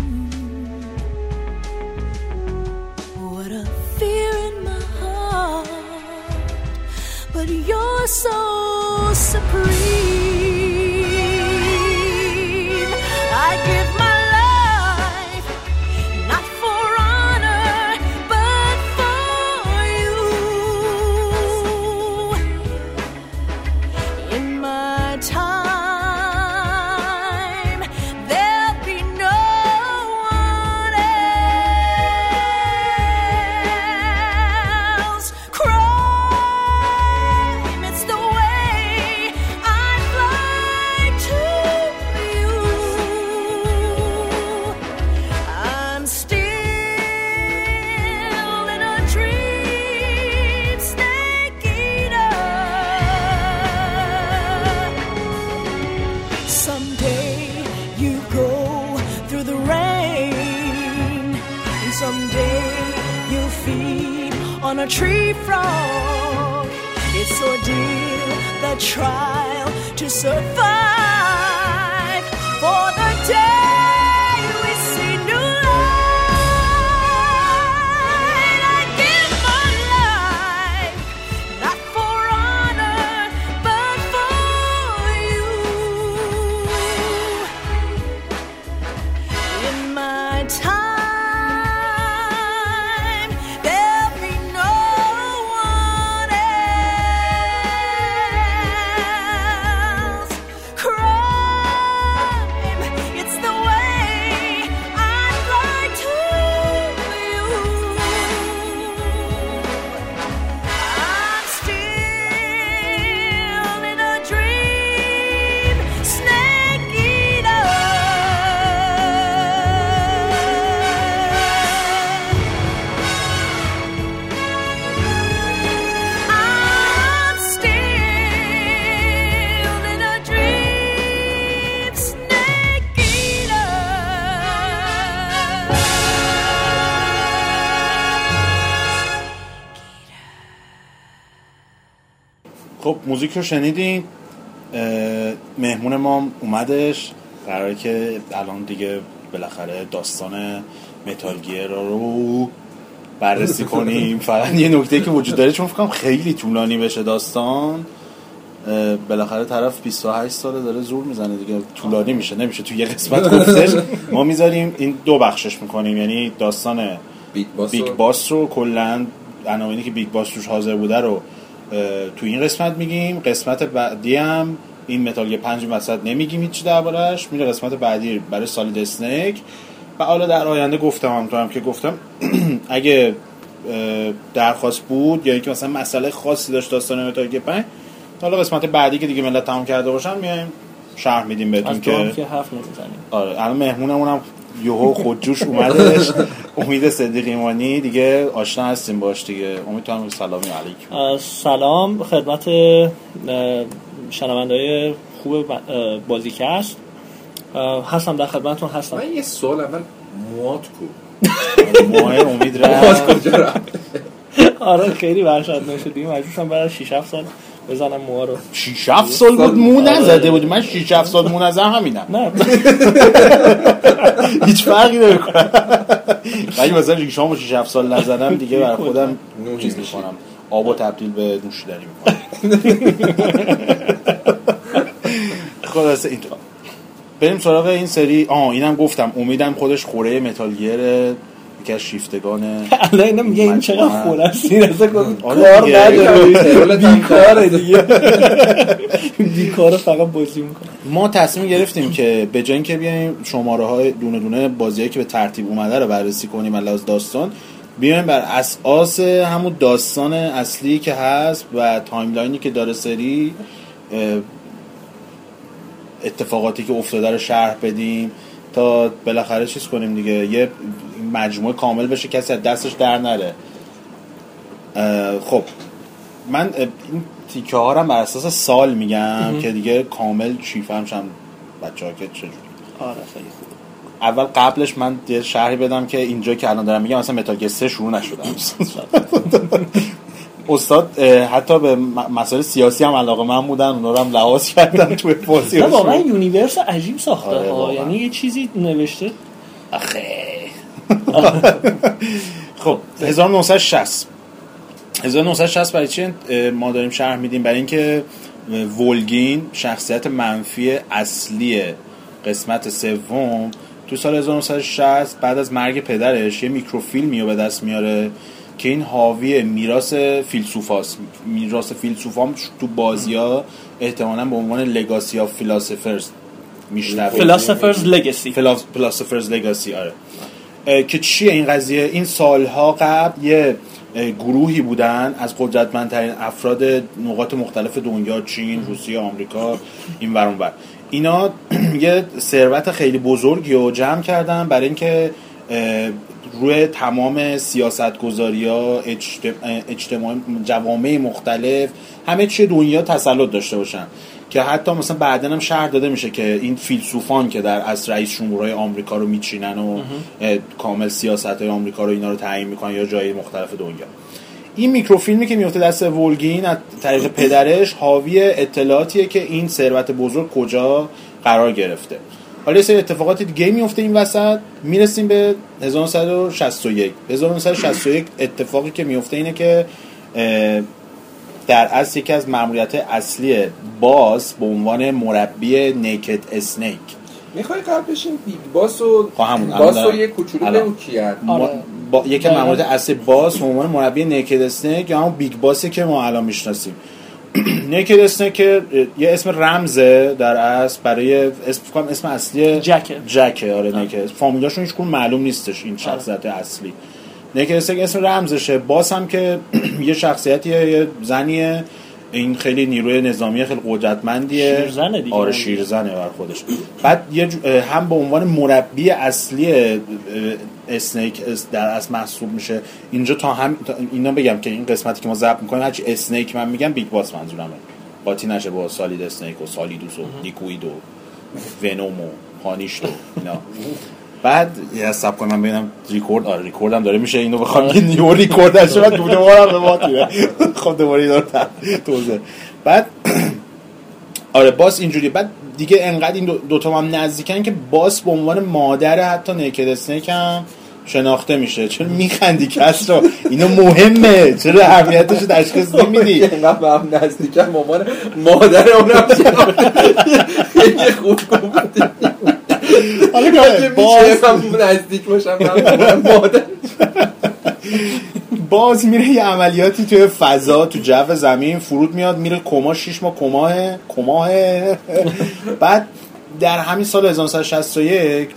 What a fear in my heart, but you're so supreme. I give موزیک رو شنیدین؟ مهمون ما اومدش. قراره که الان دیگه بالاخره داستان Metal Gear رو بررسی کنیم. فقط یه نکته که وجود داره چون فکرم خیلی طولانی بشه داستان. بالاخره طرف 28 ساله داره زور می‌زنه دیگه. طولانی میشه نمیشه. تو یه قسمت گفتش ما می‌ذاریم این دو بخشش می‌کنیم. یعنی داستان Big Boss Big رو- Boss رو کلا عناوینی که Big Boss توش حاضر بوده رو تو این قسمت میگیم. قسمت بعدی هم این Metal Gear پنج وسط نمیگیم هیچی دربارش میره قسمت بعدی برای Solid Snake. و حالا در آینده گفتم هم تو هم که گفتم اگه درخواست بود یا اینکه مثلا مسئله خاصی داشت داستان Metal Gear پنج حالا قسمت بعدی که دیگه ملت تمام کرده باشن میایم شرح میدیم بهتون که که حرف نمی‌زنیم. آره الان مهمونمون هم یهو خودجوش اومدش. امید صدیق ایمانی دیگه آشنا هستیم باش دیگه. امید تو هم سلامی علیکم. سلام. خدمت اه، شنوندههای خوب بازیکست. هستم در خدمتتون هستم. من یه سوال اول. موات کو؟ ماه امید رفت. کجا رفت؟ آره خیلی وحشتناک شدیم. مجبورشم بعد از 6 7 سال بزنم موها رو. 6 7 سال بود مو نزده بود من 6 7 سال مو نزدم همینم. نه. هیچ فرقی نمی‌کنه. ولی مثلا ریشامو 6 7 سال نزدم دیگه برای خودم چیز می‌کنم آب و تبدیل به نوشیدنی می‌کنه خلاصه اینطور. بریم سراغ این سری آه اینم گفتم. امیدم خودش خوره متالگر یکی از شیفتگان الان اینا میگه این چقدر. خوره است. این اصلا آره کار دیگه. نداره. بیکاره دیگه. بیکاره فقط بازی می‌کنه. ما تصمیم گرفتیم که به جای اینکه بیایم شماره های دونه دونه بازیایی که به ترتیب اومده رو بررسی کنیم از داستان بیایم بر اساس همون داستان اصلی که هست و timeline ی که داره سری اتفاقاتی که افتاده رو شرح بدیم تا بالاخره چیز کنیم دیگه. یه مجموعه کامل بشه کسی از دستش در نره. خب. من این تیکه ها رو هم بر اساس سال میگم که دیگه کامل شیرفهم شیم. بچه ها که چجوری؟ آره خیلی خوب. اول قبلش من یه شرحی بدم که اینجا که الان دارم میگم مثلا متال 3 شروع نشده. استاد حتی به مسائل سیاسی هم علاقه‌مند بودن اونا رو هم لحاظ کردن توی بازی واقعا universe عجیب ساخته آره، ها. یعنی یه چیزی نوشته. آخه. خب 1960 1960 برای چی ما داریم شرح میدیم؟ برای اینکه Volgin شخصیت منفی اصلی قسمت سوم تو سال 1960 بعد از مرگ پدرش یه میکروفیلمی رو به دست میاره که این حاوی میراث فیلسوفاست میراث فیلسوفام تو بازی ها احتمالا به عنوان لگاسی آف فیلاسفرز میشنوه. فلاسفرز لگسی فلاسفرز لگاسی آره. که چیه این قضیه این سالها قبل یه گروهی بودن از قدرتمندترین افراد نقاط مختلف دنیا چین روسیه آمریکا این ور اون ور. اینا یه ثروت خیلی بزرگی رو جمع کردن برای اینکه روی تمام سیاست گذاری ها اجتماع جوامع مختلف همه چی دنیا تسلط داشته باشن که حتی مثلا بعدا هم شهر داده میشه که این فیلسوفان که در از رئیس جمهورهای آمریکا رو میچینن و کامل سیاست های آمریکا رو اینا رو تعیین می‌کنن یا جای مختلف دنیا. این میکروفیلمی که میفته دست ولگین از طریق پدرش حاوی اطلاعاتیه که این ثروت بزرگ کجا قرار گرفته. حالا سری اتفاقات دیگه میفته این وسط. می‌رسیم به 1961 1961 اتفاقی که میفته اینه که در اصل یکی از مأموریت اصلی Boss به عنوان مربی Naked Snake می‌خوای قبلش این Big Boss و خب همون، Boss رو. یه کوچولو. بگو کیه ما با یکی از مأموریت اصلی Boss به عنوان مربی Naked Snake یا همون Big Boss ی که ما الان می‌شناسیم. Naked Snake که یه اسم رمزه در اصل برای اسم اسم اصلی Jack ه. Jack ه آره Naked فامیلاشون هیچ معلوم نیستش این شخصیت اصلی. Snake اسم رمزشه. Boss هم که یه شخصیتیه یه زنیه. این خیلی نیروی نظامی خیلی قدرتمندیه. شیرزنه دیگه. آره شیرزنه بر خودش. بعد یه هم به عنوان مربی اصلی Snake اس- در اصل محسوب میشه. اینجا تا هم تا اینا بگم که این قسمتی که ما ضبط می‌کنیم هرچی Snake من میگم Big Boss منظورمه. قاطی نشه با Solid Snake و Solidus و Liquid و Venom و Punished و اینا. بعد یه صبر کنم ببینم ریکورد آره ریکوردم داره میشه اینو بخوام یه new record داشته بعد دوباره به ما میره خب دوباره اینا رو ت- توضیح. بعد آره Boss اینجوری بعد دیگه انقدر این دو, هم نزدیکن که Boss به عنوان مادر حتی Naked Snake هم شناخته میشه. چرا میخندی کس رو؟ اینا مهمه. چرا اهمیتش رو تشخیص نمیدی؟ اینقدر به هم نزدیکم. مامان مادر اونم خیلی خوب گفتی. حالا که باز نزدیک باشم باز میره یه عملیاتی توی فضا تو جو زمین فرود میاد میره کما شیش ماه کماه کماه. بعد در همین سال 1961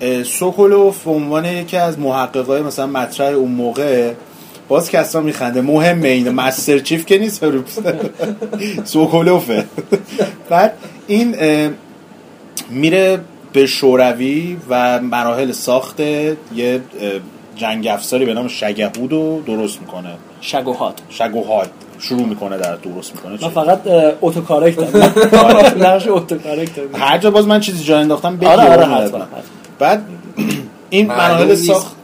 اه، سوکولوف به عنوان یکی از محققای مثلا مطرح اون موقع باز کسا میخنده مهمه اینه مستر چیف که نیست سوکولوفه. بعد این میره به شوروی و مراحل ساخت یه جنگ افزاری به نام شگهود رو درست می‌کنه. شگوهات. شگوهاد شروع می‌کنه در درست می‌کنه. من فقط autocorrect دارم. نقش autocorrect دارم. هر جا باز من چیزی جا انداختم بگی آره آره. بعد این مراحل. ساخت؟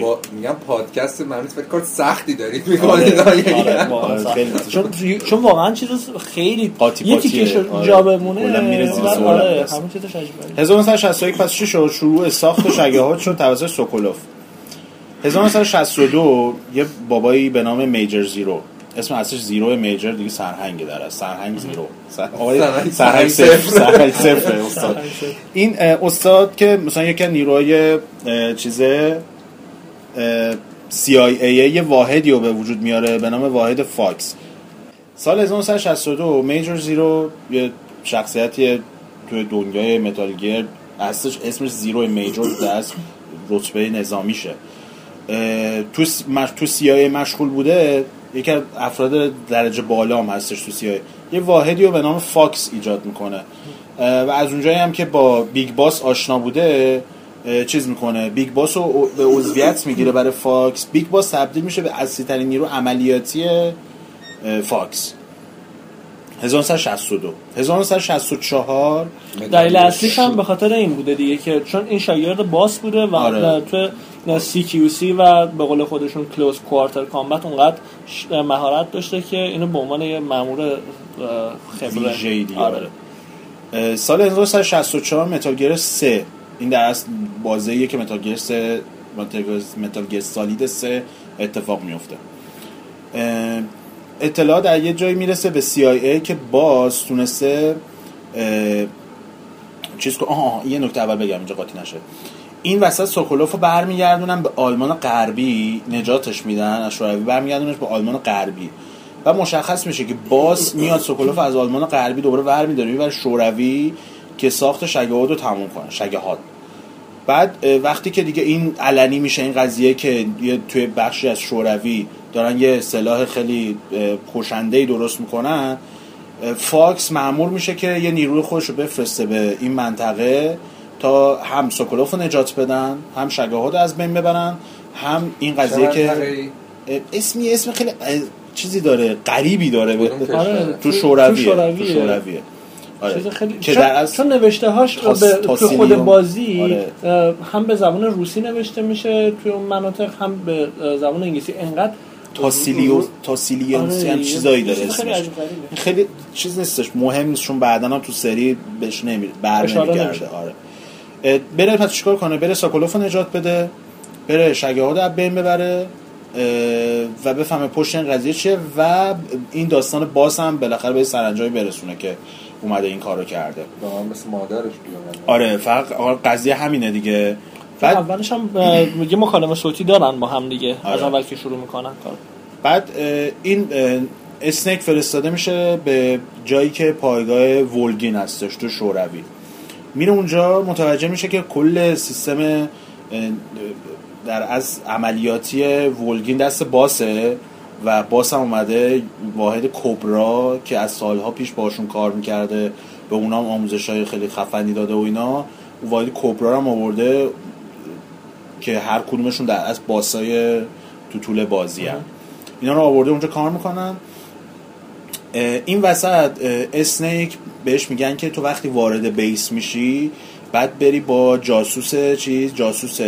با میگم پادکست من فکر کار سختی دارید آره. می‌کنید. آره، آره،. چون چون واقعا چیز خیلی قاطی. تیکش آره. جا بمونه. کلا میره زیر آره،. همون چیزش عجیبه. 1961 پس چی شد؟ شروع ساخت Shagohod شد توسط Sokolov. 1962 یه بابایی به نام Major Zero. اسم اصلش Zero Major دیگه سرهنگ در اصل سرهنگ Zero. سرهنگ- سرهنگ صفر. سرهنگ صفر. استاد این استاد که مثلا یکی نیروهای چیزه CIA یه واحدی رو به وجود میاره به نام واحد FOX. سال 1962 Major Zero یه شخصیتی توی دنیای Metal Gear اصلش اسمش Zero Major از رتبه نظامیشه. تو س- مش... تو CIA مشغول بوده. یکی از افراد درجه بالا هم هستش تو CIA یه واحدی رو به نام Fox ایجاد می‌کنه. و از اونجایی هم که با Big Boss آشنا بوده چیز می‌کنه. Big Boss رو به عضویت می‌گیره برای Fox. Big Boss تبدیل میشه به اصلی ترین نیرو عملیاتی Fox. 1962 1964 دلیل اصلیش هم به خاطر این بوده دیگه که چون این شاگرد Boss بوده و آره. تو CQC و به قول خودشون Close Quarter Combat اونقدر مهارت داشته که اینو به عنوان یه مامور خبره. آره. آره. سال 1964 Metal Gear 3 این در اصل که متال 3 Metal Solid 3 اتفاق میفته اطلاع در یه جایی می‌رسه به CIA که باز تونسته چیز که آها آها، یه نکته اول بگم اینجا قاطی نشه. این وسط سوکولوف رو برمیگردونن به آلمان غربی نجاتش میدن از شوروی برمیگردونش به آلمان غربی. و مشخص میشه که باز میاد سوکولوف از آلمان غربی دوباره برمیداره می‌بره شوروی. که ساخت شگهاد رو تموم کنه شگهاد بعد وقتی که دیگه این علنی میشه این قضیه که یه توی بخشی از شوروی دارن یه سلاح خیلی کشنده درست می‌کنن فاکس معمول میشه که یه نیروی خودش رو بفرسته به این منطقه تا هم سوکولوف رو نجات بدن هم شگهاد رو از بین ببرن هم این قضیه که اسمی اسم خیلی چیزی داره غریبی داره؟ تو شورویه تو تو شورویه. آره. چیز خیلی که چون, از چون نوشته هاش تاس- به تو خود. بازی آره. هم به زبان روسی نوشته میشه توی اون مناطق هم به زبان انگلیسی انقدر تاسیلیو تاسیلیانسی آره، هم یه چیزایی داره چیز خیلی اسمش چیز نیستش مهم نیست چون بعدا هم تو سری بهش نمی بر اشاره نمیگرده نمیشه. آره بره پس چیکار کنه بره ساکولوف نجات بده بره شگهاد از بین ببره و بفهمه پشت این قضیه چیه و این داستان باز هم بالاخره به سرانجامی برسونه که اومده این کارو کرده. مثل مادرش آره فقط آره، قضیه همینه دیگه. بعد اولش هم یه مکالمه صوتی دارن با هم دیگه. از آره. اول که شروع می‌کنن کار. بعد این اه، اسنیک فرستاده میشه به جایی که پایگاه ولگین هستش تو شوروی. میره اونجا متوجه میشه که کل سیستم در از عملیاتی ولگین دست باسه. و باس هم اومده واحد کبرا که از سالها پیش باشون کار می‌کرده به اونا هم آموزش های خیلی خفنی داده و اینا. واحد کبرا رو هم آورده که هر کدومشون در از باسای تو طول بازی هم. اینا رو آورده اونجا کار می‌کنن. این وسط اسنیک بهش میگن که تو وقتی وارد بیس میشی بعد بری با جاسوس چیز جاسوس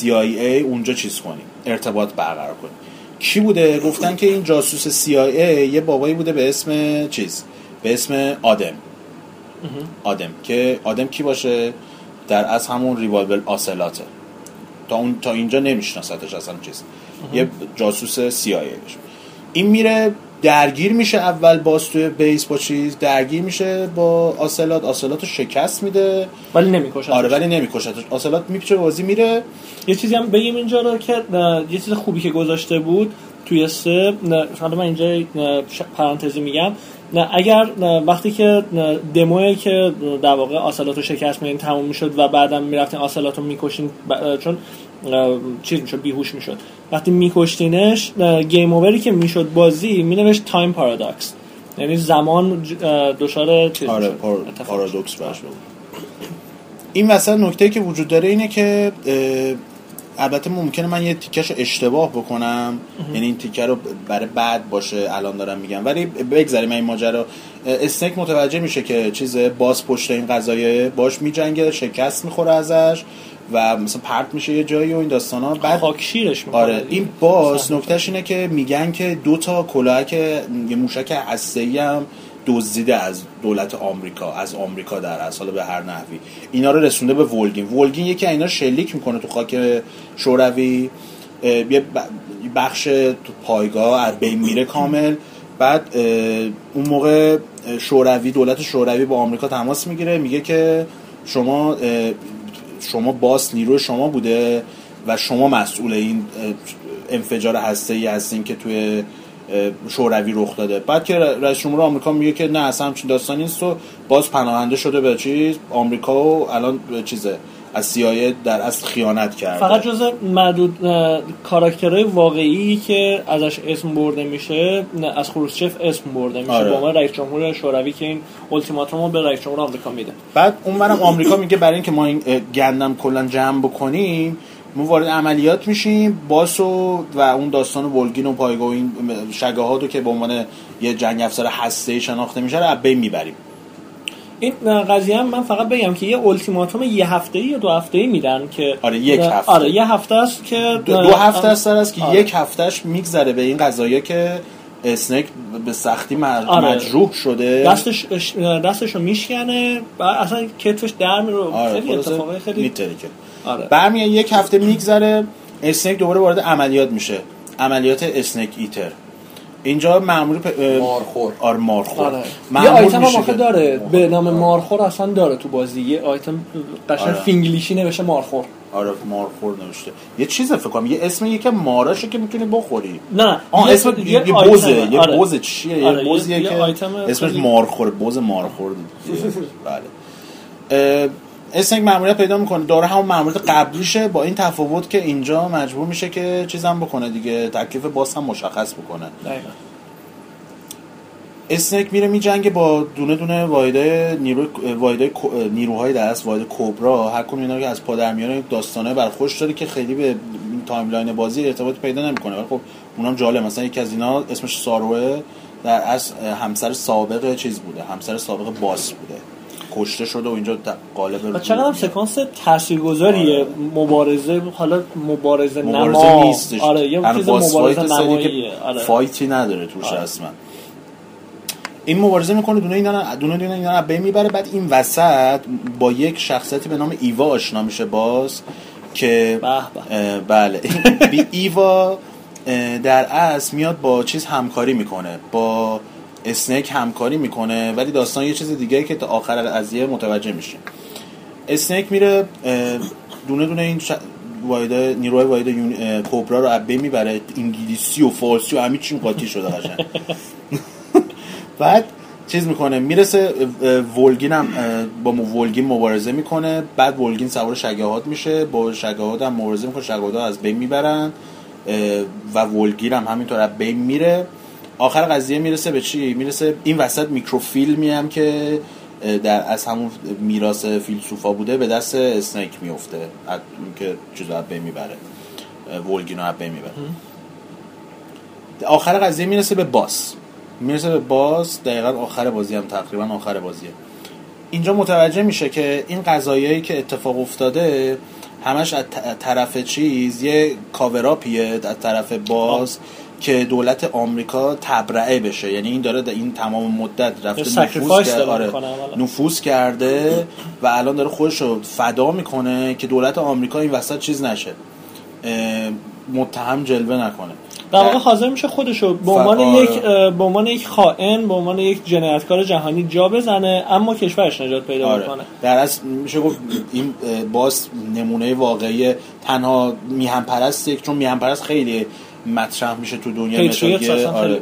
CIA اونجا چیز کنی. ارتباط برقرار کنی. کی بوده؟ گفتن که این جاسوس CIA یه بابایی بوده به اسم چیز؟ به اسم آدم. آدم. که آدم کی باشه؟ در از همون ریوالبل آسلاته. تا اون تا اینجا نمیشناستش اصلا چیز. یه جاسوس سیایی این میره درگیر میشه اول باز توی بیس با چیز درگیر میشه با آسلات. آسلات رو شکست میده. ولی نمی‌کشن آره ولی نمیکشتش. آسلات میپیچه بازی میره. یه چیزی هم بگیم اینجا رو که یه چیز خوبی که گذاشته بود توی سه حالا من اینجا پرانتزی میگم. نه اگر نه، وقتی که دموی که در واقع Ocelot رو شکست میدین تموم می‌شد و بعدم می‌رفتین Ocelot رو می‌کشین چون چیز می‌شد بیهوش می‌شد. وقتی میکشتینش game over ی که می‌شد بازی مینوشت time paradox یعنی زمان دچار چیز آره. پارادوکس برش این وسط نکته که وجود داره اینه که البته ممکنه من یه تیکش رو اشتباه بکنم. یعنی این تیکه رو برای بعد باشه الان دارم میگم. ولی بگذاریم این ماجرا. اسنیک متوجه میشه که چیز باز پشت این قضایه باش میجنگه شکست می‌خوره ازش. و مثلا پرت میشه یه جایی و این داستان ها بعد خاک شیرش می‌کنه آره این باز نکتهش اینه که میگن که دو تا کلاهک یه موشک هسته‌ای هم دزدیده از دولت آمریکا از آمریکا در اصل به هر نحوی. اینا رو رسونده به ولگین. ولگین یکی از اینا شلیک می‌کنه تو خاک شوروی. یه بخش تو پایگاه از بین میره کامل. بعد اون موقع شوروی دولت شوروی با آمریکا تماس می‌گیره. میگه که شما شما باس نیروی شما بوده و شما مسئول این انفجار هسته ای هستین که توی شوروی رخ داده. بعد که رئیس جمهور آمریکا میگه که نه اصلا همچین داستانی نیست و باز پناهنده شده به چیز آمریکا و الان چیزه. از CIA در اصل خیانت کرده. فقط جز معدود کاراکترهای واقعی که ازش اسم برده میشه از خروشچف اسم برده میشه. آره. به عنوان رئیس جمهور شوروی که این التیماتوم رو به رئیس جمهور آمریکا میده. بعد اونورم آمریکا میگه برای اینکه ما این گندم کلا جمع بکنیم ما وارد عملیات میشیم باس و, و اون داستان ولگین و پایگاه و این شگاهات رو که به عنوان یه جنگ افزار هسته شناخته میشه رو از بین می‌بریم. این قضیه هم من فقط بگم که یه التیماتوم یه هفته یا دو هفته ای میدن که آره، یک هفته. آره یه هفته است که دو, دو هفته است است که آره. یک هفتهش میگذره به این قضایی که اسنیک به سختی آره. مجروح شده دستش دستش رو میشکنه و اصلا کتفش در میره آره خیلی خلاصه اتفاقای خیلی میترکه آره برمیاد یک هفته میگذره اسنیک دوباره وارد عملیات میشه عملیات اسنیک ایتر اینجا مامور پ... مارخور. آره مارخور آره. یه مأمور آیتم هم آخه داره به نام مارخور اصلا داره تو بازی یه آیتم قشنگ آره. فینگلیشی نوشته مارخور آره مارخور نوشته یه چیز فکر کنم یه اسم یکه ماراشه که می‌تونی بخوری نه آه یه- اسم یه یه, یه. بوزه یه آره. بوزه چیه آره، یه بوزیه یه- یه که اسمش مارخور بوز مارخور بله اه، اسنیک ماموریت پیدا می‌کنه. داره همون ماموریت قبلیشه. با این تفاوت که اینجا مجبور میشه که چیزم بکنه دیگه. تکلیف باس هم مشخص بکنه. دقیقاً. اسنیک میره میجنگه با دونه دونه واحدای نیرو کو- نیروهای دست واحد کبرا. هر کدوم اینا که از پادر میاره داستانه بر خوش داره که خیلی به این تایملاین بازی ارتباط پیدا نمی‌کنه. ولی خب اونم جالب مثلا یکی از اینا اسمش ساروه در از همسر سابق چیز بوده. همسر سابق باس بوده. کشته شده و اینجا قالب چقدر هم سکانس تاثیرگذاریه؟ آره. مبارزه حالا مبارزه, مبارزه نما. نیستش. آره یه تنها چیز مبارزه نماییه. آره. فایتی نداره توش آره. اصلا. این مبارزه می‌کنه دونه اینا دونه دونه اینا می‌بره. بعد این وسط با یک شخصیتی به نام ایوا آشنا میشه باز که به به. اه، بله. بی ایوا در اصل میاد با چیز همکاری می‌کنه. با اسنیک همکاری می‌کنه ولی داستان یه چیز دیگه که تا آخر قضیه متوجه میشه اسنیک میره دونه دونه این ش... وایده نیروهای وایده یون... کوبرا رو بین می‌بره انگلیسی و فارسی و همه چی قاطی شده قشنگ. بعد چیز می‌کنه می‌رسه ولگین هم با ولگین مبارزه می‌کنه. بعد ولگین سوار شگاهات میشه با شگاهات هم مبارزه می‌کنه شگاهات ها از بین می‌برن و ولگین هم همینطور از بین میره. آخر قضیه می‌رسه به چی؟ می‌رسه این وسط میکروفیلمی هم که در از همون میراث فیلسوفا بوده به دست اسنیک میفته اون که چیزو از بین می‌بره. اه، ولگین رو از بین می‌بره. آخر قضیه می‌رسه به باس. می‌رسه به باس. دقیقا آخر بازی هم تقریبا آخر بازیه. اینجا متوجه میشه که این قضایایی که اتفاق افتاده همش از طرف چیز یه کاوراپیه از طرف باز که دولت آمریکا تبرئه بشه یعنی این داره این تمام مدت رفته نفوذ آره می‌کنه. نفوذ کرده و الان داره خودش رو فدا می‌کنه که دولت آمریکا این وسط چیز نشه متهم جلوه نکنه در واقع حاضر میشه خودشو به عنوان. یک به عنوان یک خائن به عنوان یک جنایتکار جهانی جا بزنه اما کشورش نجات پیدا آره. بکنه در اصل میشه گفت این Boss نمونه واقعی تنها میهن پرسته چون میهن پرست خیلی مطرح میشه تو دنیا patriot Metal Gear. اصلا آره.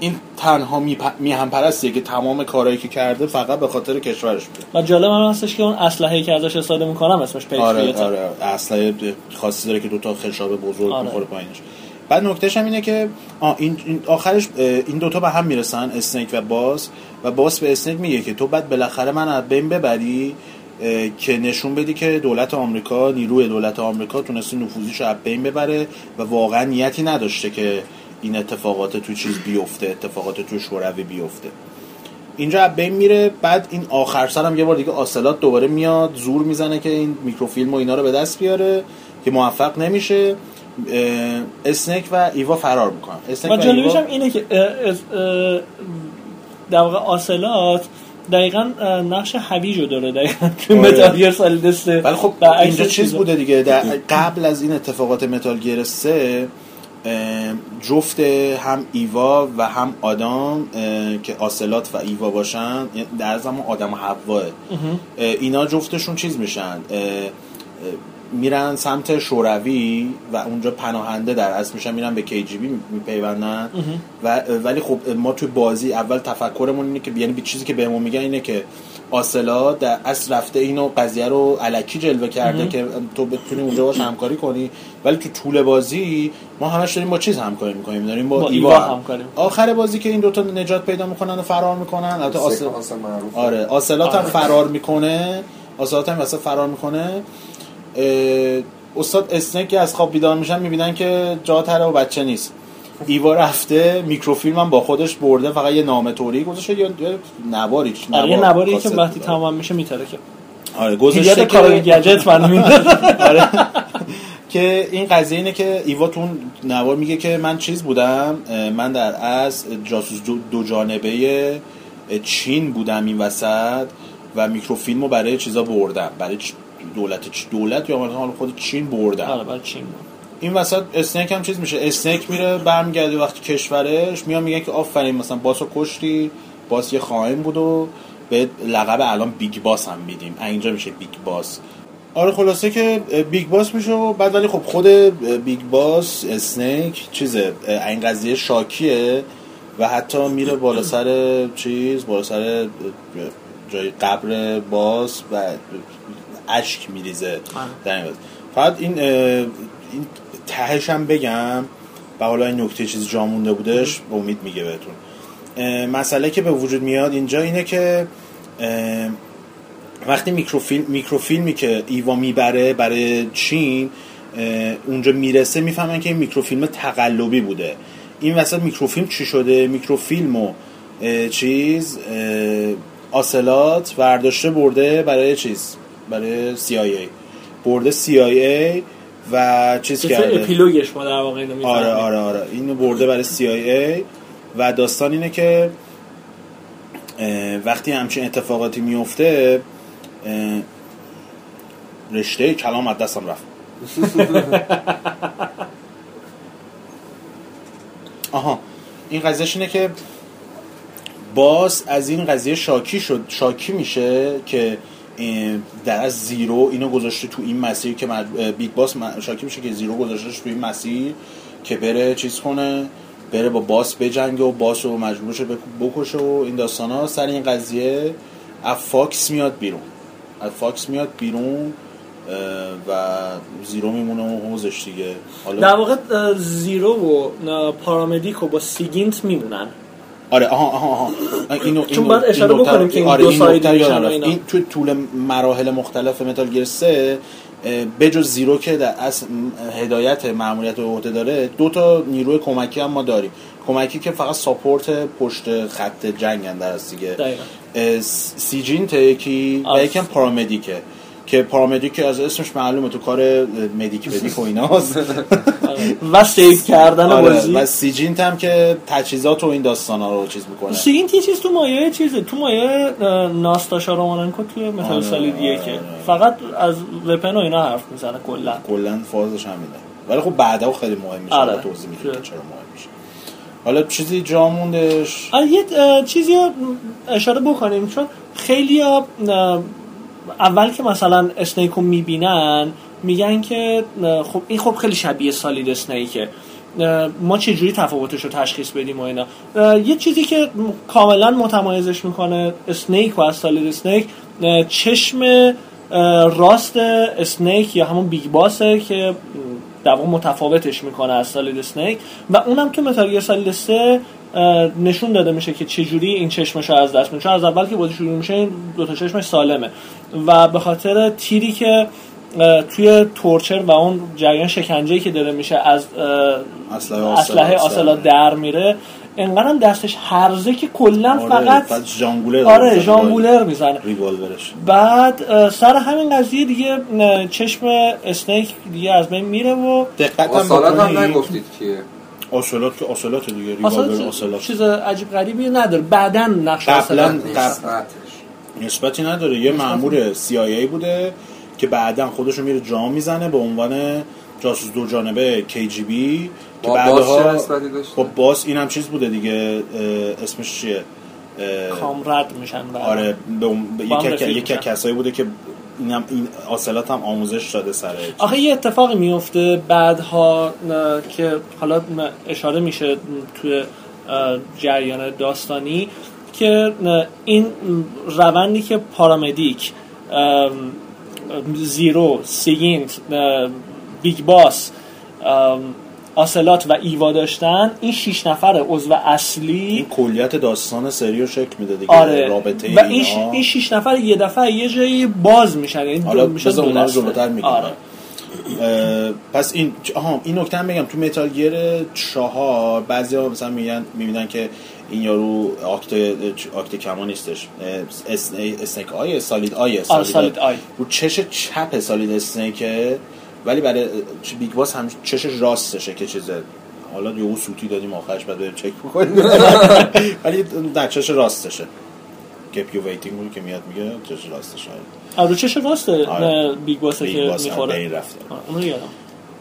این تنها میهن پرستیه که تمام کارهایی که کرده فقط به خاطر کشورش بوده و جالب هم هستش که اون اسلحه‌ای که ازش استفاده می‌کنم اسمش آره پیتریوت آره اصلا خاصی داره که دوتا خشاب بزرگ آره. می‌خوره پایینش بعد نکتهش هم اینه که این آخرش این دوتا به هم می‌رسن Snake و Boss و باس به اسنیک میگه که تو بعد بالاخره من از بین ببری که نشون بدی که دولت آمریکا نیروی دولت آمریکا تونسته نفوذیش رو از بین ببره و واقعا نیتی نداشته که این اتفاقات تو چیز بیفته اتفاقات تو شوروی بیفته. اینجا از بین میره بعد این آخر سر هم یه بار دیگه آسلات دوباره میاد زور می‌زنه که این میکروفیلم و اینا رو به دست بیاره که موفق نمیشه. اه، اسنیک و ایوا فرار می‌کنن. اسنیک و ایوا اینه که در واقع Ocelot دقیقا نقش هویجو داره دقیقا آره. Metal Gear Solid سته ولی خب اینجا چیز. بوده دیگه در قبل از این اتفاقات Metal Gear 3 اه، جفت هم ایوا و هم آدام اه، که Ocelot و ایوا باشن یعنی در زمان آدم و حواه اینا جفتشون چیز میشن میرن سمت شوروی و اونجا پناهنده در اصل میشن میرن به KGB میپیوندن. و ولی خب ما توی بازی اول تفکرمون اینه که یعنی چیزی که بهمون میگن اینه که آسلا در اصل رفته اینو قضیه رو علکی جلوه کرده که تو بتونی اونجا باش همکاری کنی. ولی تو طول بازی ما همش داریم با چیز همکاری می‌کنیم داریم با, با ایوا, ایوا هم. همکاری. آخر بازی که این دوتا نجات پیدا می‌کنن و فرار می‌کنن البته آسل... آره آسلات هم فرار می‌کنه. آسلات هم فرار می‌کنه. استاد اسنک که از خواب بیدار میشن می‌بینن که جا تره و بچه نیست ایوا رفته میکروفیلم هم با خودش برده فقط یه نامه توری گذاشته یا نواری آره یه نوار نواریه که وقتی. تمام میشه میتره که آره گذاشته که گجت من آره. که این قضیه اینه که ایوا تو نوار میگه که من چیز بودم من در از جاسوس دو, جانبه چین بودم این وسط و میکروفیلم رو برای چیزا بردم برای دولت دولت یا حالا خود چین بردم آره برای چین. این وسط Snake هم چیز میشه. Snake میره برمیگرده وقتی کشورش میان میگن که آفرین مثلا Boss رو کشتی Boss یه خائن بود و به لقب الان Big Boss هم میدیم. اینجا میشه Big Boss. آره خلاصه که Big Boss میشه و بعد ولی خب خود Big Boss Snake چیزه. این قضیه شاکیه و حتی میره بالا سر چیز بالا سر جای قبر باس و اشک میریزه. در این. فقط این این تهش هم بگم و حالا این نکته چیز جا مونده بودش به امید میگه بهتون. مسئله که به وجود میاد اینجا اینه که وقتی میکروفیلم میکروفیلمی که ایوا می‌بره برای چین اونجا می‌رسه می‌فهمن که این میکروفیلم تقلبی بوده. این وسط میکروفیلم چی شده؟ میکروفیلم و چیز آسلات برداشته برده برای چیز؟ برای CIA برده CIA و چیز کرده؟ اپیلوگش ما در واقع اینو آره آره آره. اینو برده برای CIA و داستان اینه که وقتی همچین اتفاقاتی میفته رشته کلام از دستم رفت. آها. این قضیهش اینه که باز از این قضیه شاکی شد شاکی میشه که در از Zero اینو گذاشته تو این مسیر که Big Boss شاکی میشه که Zero گذاشتهش تو این مسیر که بره چیز کنه بره با Boss بجنگه و Boss رو مجبور شه بک- بکشه و این داستان ها سر این قضیه از Fox میاد بیرون. از Fox میاد بیرون و Zero میمونه و حوزش دیگه. در حالا واقع اه، Zero و Para-Medic و با Sigint میمونن. آره آها آها آها اینو چون باید اشاره بکنیم که این آره دو این یادم رفت. اینا. این تو طول مراحل مختلف Metal Gear 3 اه، بجز Zero که در اصل هدایت ماموریت رو عهده داره دو تا نیروی کمکی هم ما داریم کمکی که فقط support پشت خط جنگن در اصل دیگه دقیقاً. اه، س- Sigint یکی و آره. یکی هم Para-Medic ه که Para-Medic که از اسمش معلومه تو کار medic medic و ایناست آره. و save کردن آره. بازی. و Sigint هم که تجهیزات و این داستان ها رو چیز می‌کنه. Sigint یه چیز تو مایه چیزه. تو مایه ناستاشا روماننکو توی متال آره، Solid یکه آره. فقط از weapon و اینا حرف می‌زنه کلا. کلا فازش همینه. ولی خب بعدا خیلی مهم میشه. آره. توضیح میدیم چرا؟ که چرا مهم میشه. حالا چیزی جا موندش؟ یه چیزی رو اشاره بکنیم چون خیلی اول که مثلا اسنیک رو می‌بینن میگن که خب این خب خیلی شبیه سالید اسنیکه. ما چجوری تفاوتش رو تشخیص بدیم و اینا؟ یه چیزی که کاملا متمایزش می‌کنه اسنیک و از سالید اسنیک چشم راست Snake یا همون Big Boss ه که م، در واقع متفاوتش می‌کنه از Solid Snake. و اونم تو Metal Solid 3 اه، نشون داده میشه که چجوری این چشمش رو از دست میده چون از اول که بازی شروع میشه این دو تا چشمش سالمه. و به خاطر تیری که توی torture و اون جریان شکنجه‌ای که داره میشه از اسلحه اسلحه Ocelo- در میره انقدرم دستش هرزه که کلا آره، فقط بعد ژانگولر آره می‌زنه. ژانگولر می‌زنه. ریوالورش. بعد سر همین قضیه دیگه چشم اسنیک دیگه از بین میره و دقت هم نگفتید کیه؟ آسولات که آسولات دیگه ریوالور آسولات چیز عجیب غریبی نداره بعدا نقش قبلا نسبتی نداره یه مامور CIA بوده که بعدا خودشو میره جا می‌زنه به عنوان جاسوس دو جانبه KGB که بعدها چه نسبتی داشته؟ با باس این هم چیز بوده دیگه اسمش چیه کامرد میشن. آره به یکی از میشن. کسایی بوده که این هم این آسلات هم آموزش داده سر آخه یه اتفاقی میفته بعدها که حالا اشاره میشه توی جریان داستانی که این روندی که پارامدیک ام، زیرو سیگینت بیگ باس آسلات و ایوا داشتن این شیش نفر عضو اصلی این کلیت داستان سری رو شکل میده دیگه آره رابطه و این, ش... این شیش نفر یه دفعه یه جایی باز میشن یعنی حالا دو اونا رو. جلوتر میگم آره. پس این آها این نکته هم بگم تو متال گیر چهار بعضی ها مثلا میگن می‌بینن که این یارو آکت آکت کما نیستش اسنیک آیه سالید آره، سالید آی. رو چش چپ سالید اسنیکه ولی برای بیگ باس هم چشش راستشه که چیزه. حالا یهو سوتی دادیم آخرش بعد بریم چک بکنیم. ولی در چش راستشه. کپ یو ویتینگ بود که میاد میگه چش راستشه آره رو چش راسته آره. نه، بیگ که باس به می‌خوره. این رفته. اونو یادم.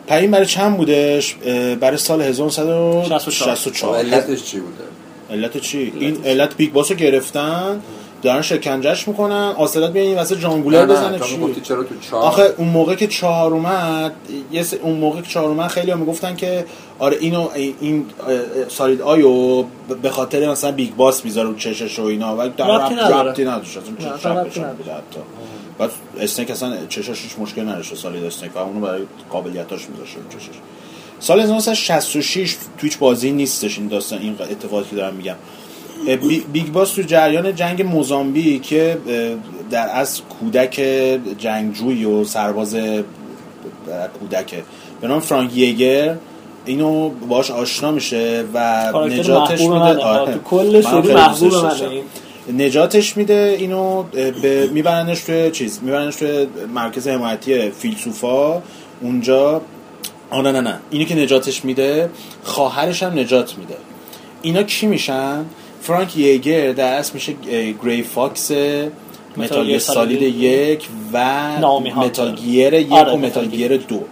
پرین برای چند بودش؟ برای سال 64. 1964 علتش چی بوده؟ علت چی؟ این علت بیگ باس رو گرفتن. دارن شکنجهش می‌کنن. آسلات بیان این واسه جانگولر نه نه بزنه چی؟ چرا تو چهار؟ آخه اون موقع که چهار اومد یه س- اون موقع که چهار اومد خیلی هم می‌گفتن که آره اینو این Solid Eye و به خاطر مثلا Big Boss می‌ذاره رو چشش و اینا. ولی در ربطی نداشت اصلا نه، چش اصلا چپ ربطی بهشون نداره. بوده حتی بعد Snake اصلا چشاش هیچ مشکل نداشته Solid Snake. و اونو برای قابلیتاش میذاشته رو چشش. سال 1966 تو هیچ بازی نیستش این داستان این اتفاقی که دارم میگم. Big Boss تو جریان جنگ موزامبیک که در اصل کودک جنگجوی و سرباز کودکه به نام فرانک یگر. اینو باش آشنا میشه و نجاتش میده. آره. تو کل سری محبوب. نجاتش میده اینو به میبرنش توی چیز؟ میبرنش توی مرکز حمایتی فیلسوفا. اونجا آه نه نه نه. اینی که نجاتش میده خواهرش هم نجات میده. اینا کی میشن؟ Frank Jaeger در اصل میشه Gray Fox Metal Gear Solid یک و Naomi. Metal Gear یک آره، و Metal Gear. دو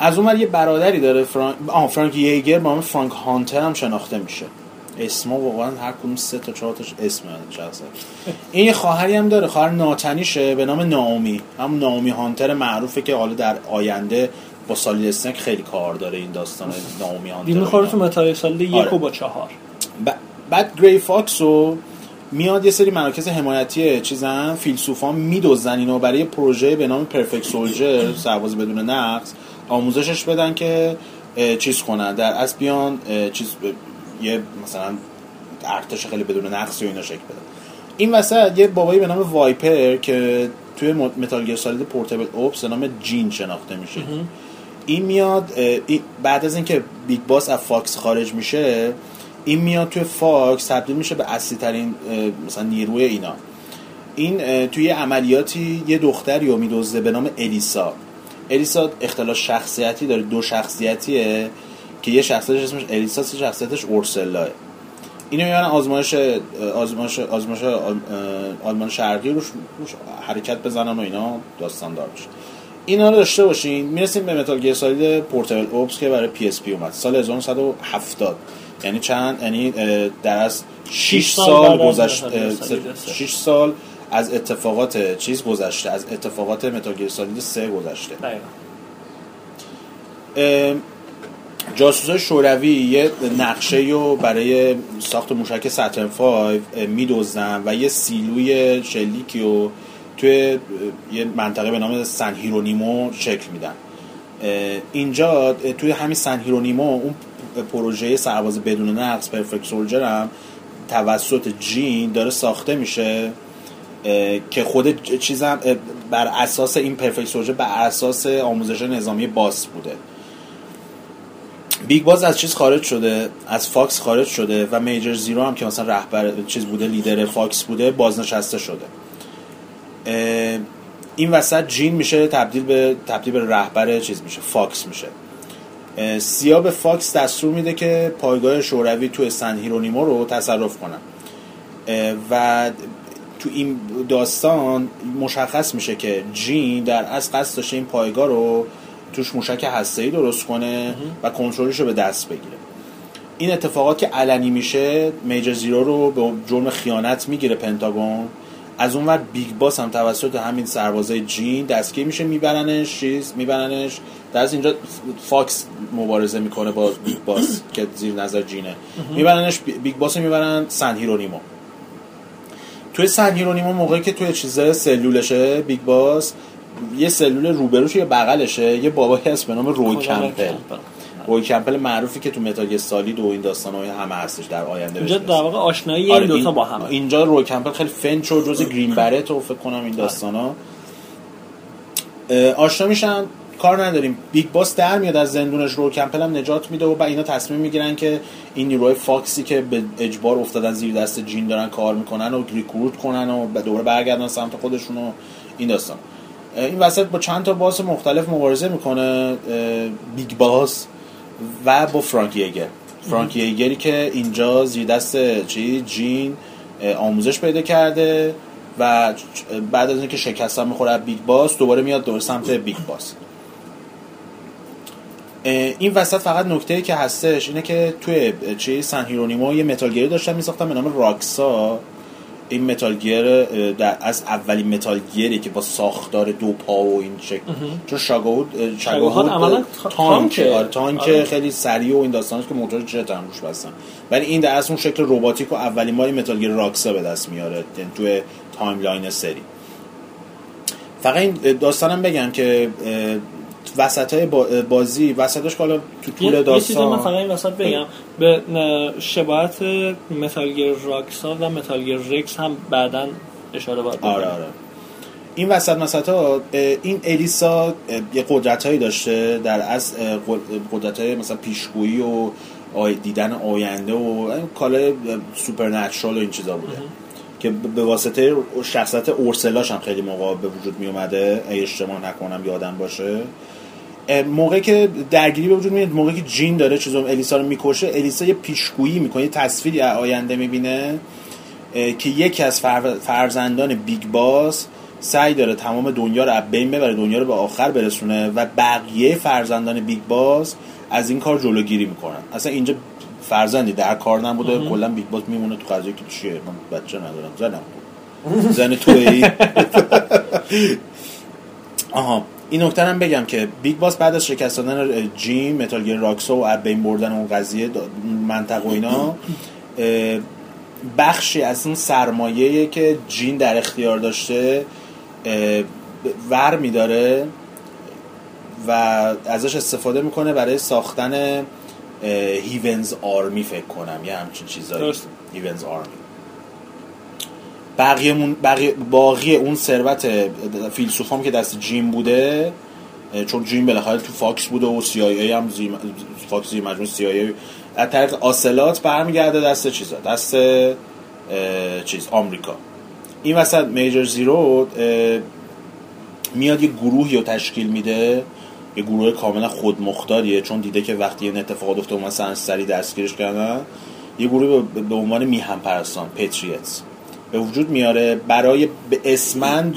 از اون یه برادری داره Frank آه Frank Jaeger با نام Frank Hunter هم شناخته میشه اسما واقعا هر کدوم سه تا چهار تاش اسم شخصه این خواهری هم داره خواهر ناتنیشه به نام Naomi هم Naomi Hunter معروفه که حالا در آینده با Solid Snake خیلی کار داره این داستان Naomi Hunter می‌خوره اینا. تو Metal Solid یک آره. و با چهار بعد Gray Fox رو میاد یه سری مراکز حمایتی چیزن فیلسوفان میدزدن اینو برای پروژه به نام Perfect Soldier سرباز بدون نقص آموزشش بدن که چیز کنن. در اصل بیان چیز یه مثلا ارتش خیلی بدون نقص و اینا شکل بدن این وسط یه بابایی به نام Viper که توی Metal Gear Solid Portable Ops به نام Gene شناخته میشه. این میاد بعد از اینکه Big Boss از FOX خارج میشه این میاد توی FOX تبدیل میشه به اصلی ترین مثلا نیروی اینا. این توی عملیاتی یه دختری رو میدزده به نام Elisa. Elisa اختلال شخصیتی داره دو شخصیتیه که یه شخصیتش اسمش Elisa شخصیتش Ursula ه اینو می‌برن آزمایش آزمایش آزمایش آلمان شرقی روش, حرکت بزنن و اینا داستان دار بشه اینا رو داشته باشین. می‌رسیم به Metal Gear Solid Portable Ops که برای PSP اومد. سال 1970 یعنی چند؟ یعنی در از 6 سال گذشت Metal Gear Solid سه. 6 سال از اتفاقات چیز گذشته از اتفاقات Metal Gear Solid 3 گذشته. اه، جاسوسای شوروی یه نقشه رو برای ساخت موشک Saturn 5 میدزدن و یه سیلوی شلیکی رو توی یه منطقه به نام San Hieronymo شکل میدن. اینجا توی همین San Hieronymo اون پروژه سرباز بدون نقص Perfect Soldier هم توسط Gene داره ساخته میشه که خود چیزم بر اساس این Perfect Soldier بر اساس آموزش نظامی Boss بوده. Big Boss از چیز خارج شده از FOX خارج شده و Major Zero هم که مثلا رهبر چیز بوده leader FOX بوده بازنشسته شده. این وسط Gene میشه تبدیل به تبدیل به رهبر چیز میشه FOX میشه. سیا به FOX دستور میده که پایگاه شوروی تو San Hieronymo رو تصرف کنن. و تو این داستان مشخص میشه که Gene در از قصد داشته این پایگاه رو توش موشک هسته‌ای درست کنه و کنترلش رو به دست بگیره. این اتفاقات که علنی میشه Major Zero رو به جرم خیانت می‌گیره پنتاگون. از اون ور بیگ باس هم توسط همین سربازای جین دستگیر میشه میبرنش چیز میبرنش. در از اینجا فاکس مبارزه می‌کنه با بیگ باس که زیر نظر جینه. میبرنش بی- بیگ باس رو می‌برن سن هیرونیمو. توی سن هیرونیمو موقعی که توی چیزه سلولشه بیگ باس یه سلول روبروش یه بغلشه یه بابایی هست به نام روی کمپل؟ روی کمپل معروفی که تو Metal Gear Solid و این داستانای همه هستش در آینده اینجا. در واقع آشنایی آره، این دوتا با هم اینجا روی کمپل خیلی فنچ و جز Green Beret و فکر کنم این داستان ها آشنا میشن کار نداریم. بیگ باس در میاد از زندونش رو کمپل هم نجات میده و بعد اینا تصمیم می‌گیرن که این نیروهای فاکسی که به اجبار افتادن زیر دست جین دارن کار می‌کنن و recruit کنن و به دوباره برگردن سمت خودشون و این داستان. این وسط با چند تا boss مختلف مبارزه می‌کنه بیگ باس. و با فرانک یگر فرانک یگری که اینجا زیر دست چی؟ جین آموزش پیدا کرده و بعد از اینکه شکستن می‌خوره از بیگ باس دوباره میاد دور سمت بیگ باس. این وسط فقط نکته که هستش اینه که توی چی؟ سن هیرونیمو یه Metal Gear ی داشتن میساختن به نام راکسا. این Metal Gear اه، در از اولین Metal Gear ی که با ساختار دو پا و این شکل. چون شاگاهود اه، شاگاهود عملاً اه، تا- تانکه تانکه. آره تانک آره. خیلی سریع و این داستانش که موتور جت هم روش بستن. ولی این در اصل اون شکل رباتیک و اولین بار این Metal Gear راکسا به دست میاره یعنی توی timeline این سری. فقط این داستانم بگم که وسط های بازی وسطش که حالا تو طول یه, یه چیزی من داستان فقط این وسط بگم. به شباهت Metal Gear راکسا و Metal Gear رکس هم بعدا اشاره باید. آره آره. این وسط مسط ها این الیسا یه قدرت هایی داشته در از قدرت های مثلا پیشگویی و دیدن آینده و این کالا supernatural و این چیزا بوده. که به واسطه شخصیت اورسولاش هم خیلی موقع به وجود می اومده اگه اشتباه نکنم یادم باشه. موقعی که درگیری به وجود میاد موقعی که جین داره چیزو الیسا رو می‌کشه الیسا یه پیشگویی می‌کنه یه تصویری از آینده می‌بینه که یکی از فر- فرزندان بیگ باس سعی داره تمام دنیا رو از بین ببره دنیا رو به آخر برسونه و بقیه فرزندان بیگ باس از این کار جلوگیری می‌کنن. اصلا اینجا فرزندی در کار نبوده کلا بیگ باس میمونه تو قضیه که چیه؟ من بچه ندارم زنم. زن توی آها. این نکته هم بگم که بیگ باس بعد از شکست دادن جین Metal Gear راکسا رو و از بین بردن اون قضیه منطقه و اینا بخشی از اون سرمایه که جین در اختیار داشته ور میداره و ازش استفاده می‌کنه برای ساختن Heaven's Army فکر کنم یه همچین چیزایی. Heaven's Army بقیه بقیه باقی اون ثروت فیلسوفام که دست جین بوده چون جین بالاخره تو فاکس بوده و CIA هم زیر فاکس زیر مجموعه CIA از طریق آسلات برمیگرده دست چیزا؟ دست چیز آمریکا. این وسط میجر زیرو میاد یه گروهی رو تشکیل میده. یه گروه کاملا خودمختاریه چون دیده که وقتی این اتفاقات افتاد مثلا سری دستگیرش کردن. یه گروه به عنوان میهم پرستان پتریتس. به وجود میاره برای به اسمن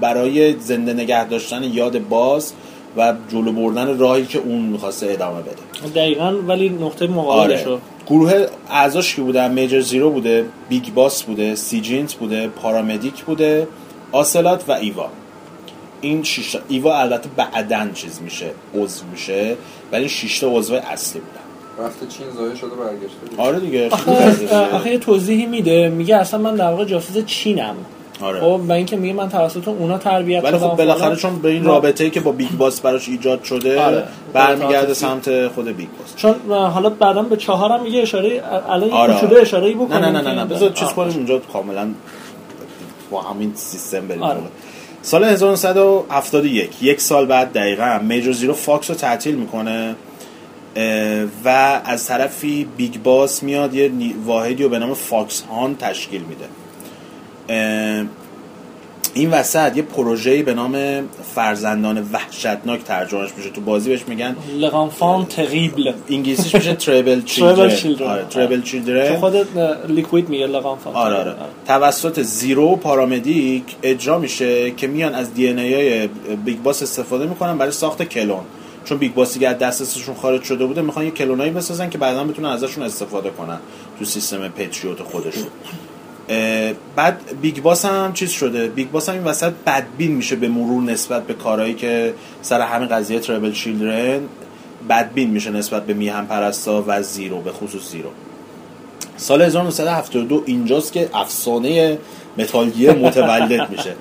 برای زنده نگه داشتن یاد باز و جلو بردن راهی که اون می‌خواسته ادامه بده. دقیقا ولی نقطه مقابلش آره. رو گروه اعضاش که بودن Major زیرو بوده بیگ باس بوده سیگینت بوده پارامدیک بوده آسلات و ایوا. این شیشتا ایوا البته بعدن چیز میشه عضو میشه ولی شیشتا عضو اصلی بودن. رفته چین ضایع شده برگشته آره دیگه آخه آخه یه توضیحی میده میگه اصلا من در واقع جاسوس چینم آره خب و اینکه میگه من توسط اونا تربیت ولی خب بالاخره. چون به این و- رابطه که با بیگ باس براش ایجاد شده آره. برمیگرده. سمت خود بیگ باس چون حالا بعدا به چهارم میگه اشاره الان یه آره. کوچولو اشاره ای بکنیم نه نه نه نه, بذار. چیز. کنیم اونجا کاملا با همین سیستم بریم آره. سال 1971 یک سال بعد دقیقا Major زیرو فاکس رو تعطیل می‌کنه و از طرفی بیگ باس میاد یه واحدی رو به نام فاکس هاند تشکیل میده. این وسط یه پروژه‌ای به نام فرزندان وحشتناک ترجمهش میشه. تو بازی بهش میگن Les Enfants Terribles انگلیسیش میشه Terrible Children. آره Terrible تو Children خود لیکوید میگه Les Enfants آره آره. توسط زیرو پارامدیک اجرا میشه که میان از دی ان ای بیگ باس استفاده می‌کنن برای ساخت کلون. چون بیگ باس دیگه از دسترسشون خارج شده بوده می‌خوان یه کلونایی بسازن که بعدا بتونن ازشون استفاده کنن تو سیستم پتریوت خودشون. بعد بیگ باس هم چیز شده. بیگ باس هم این وسط بدبین میشه به مرور نسبت به کارهایی که سر همین قضیه Terrible Children بدبین میشه نسبت به میهن پرستا و زیرو به خصوص زیرو. سال 1972 اینجاست که افسانه Metal Gear متولد میشه.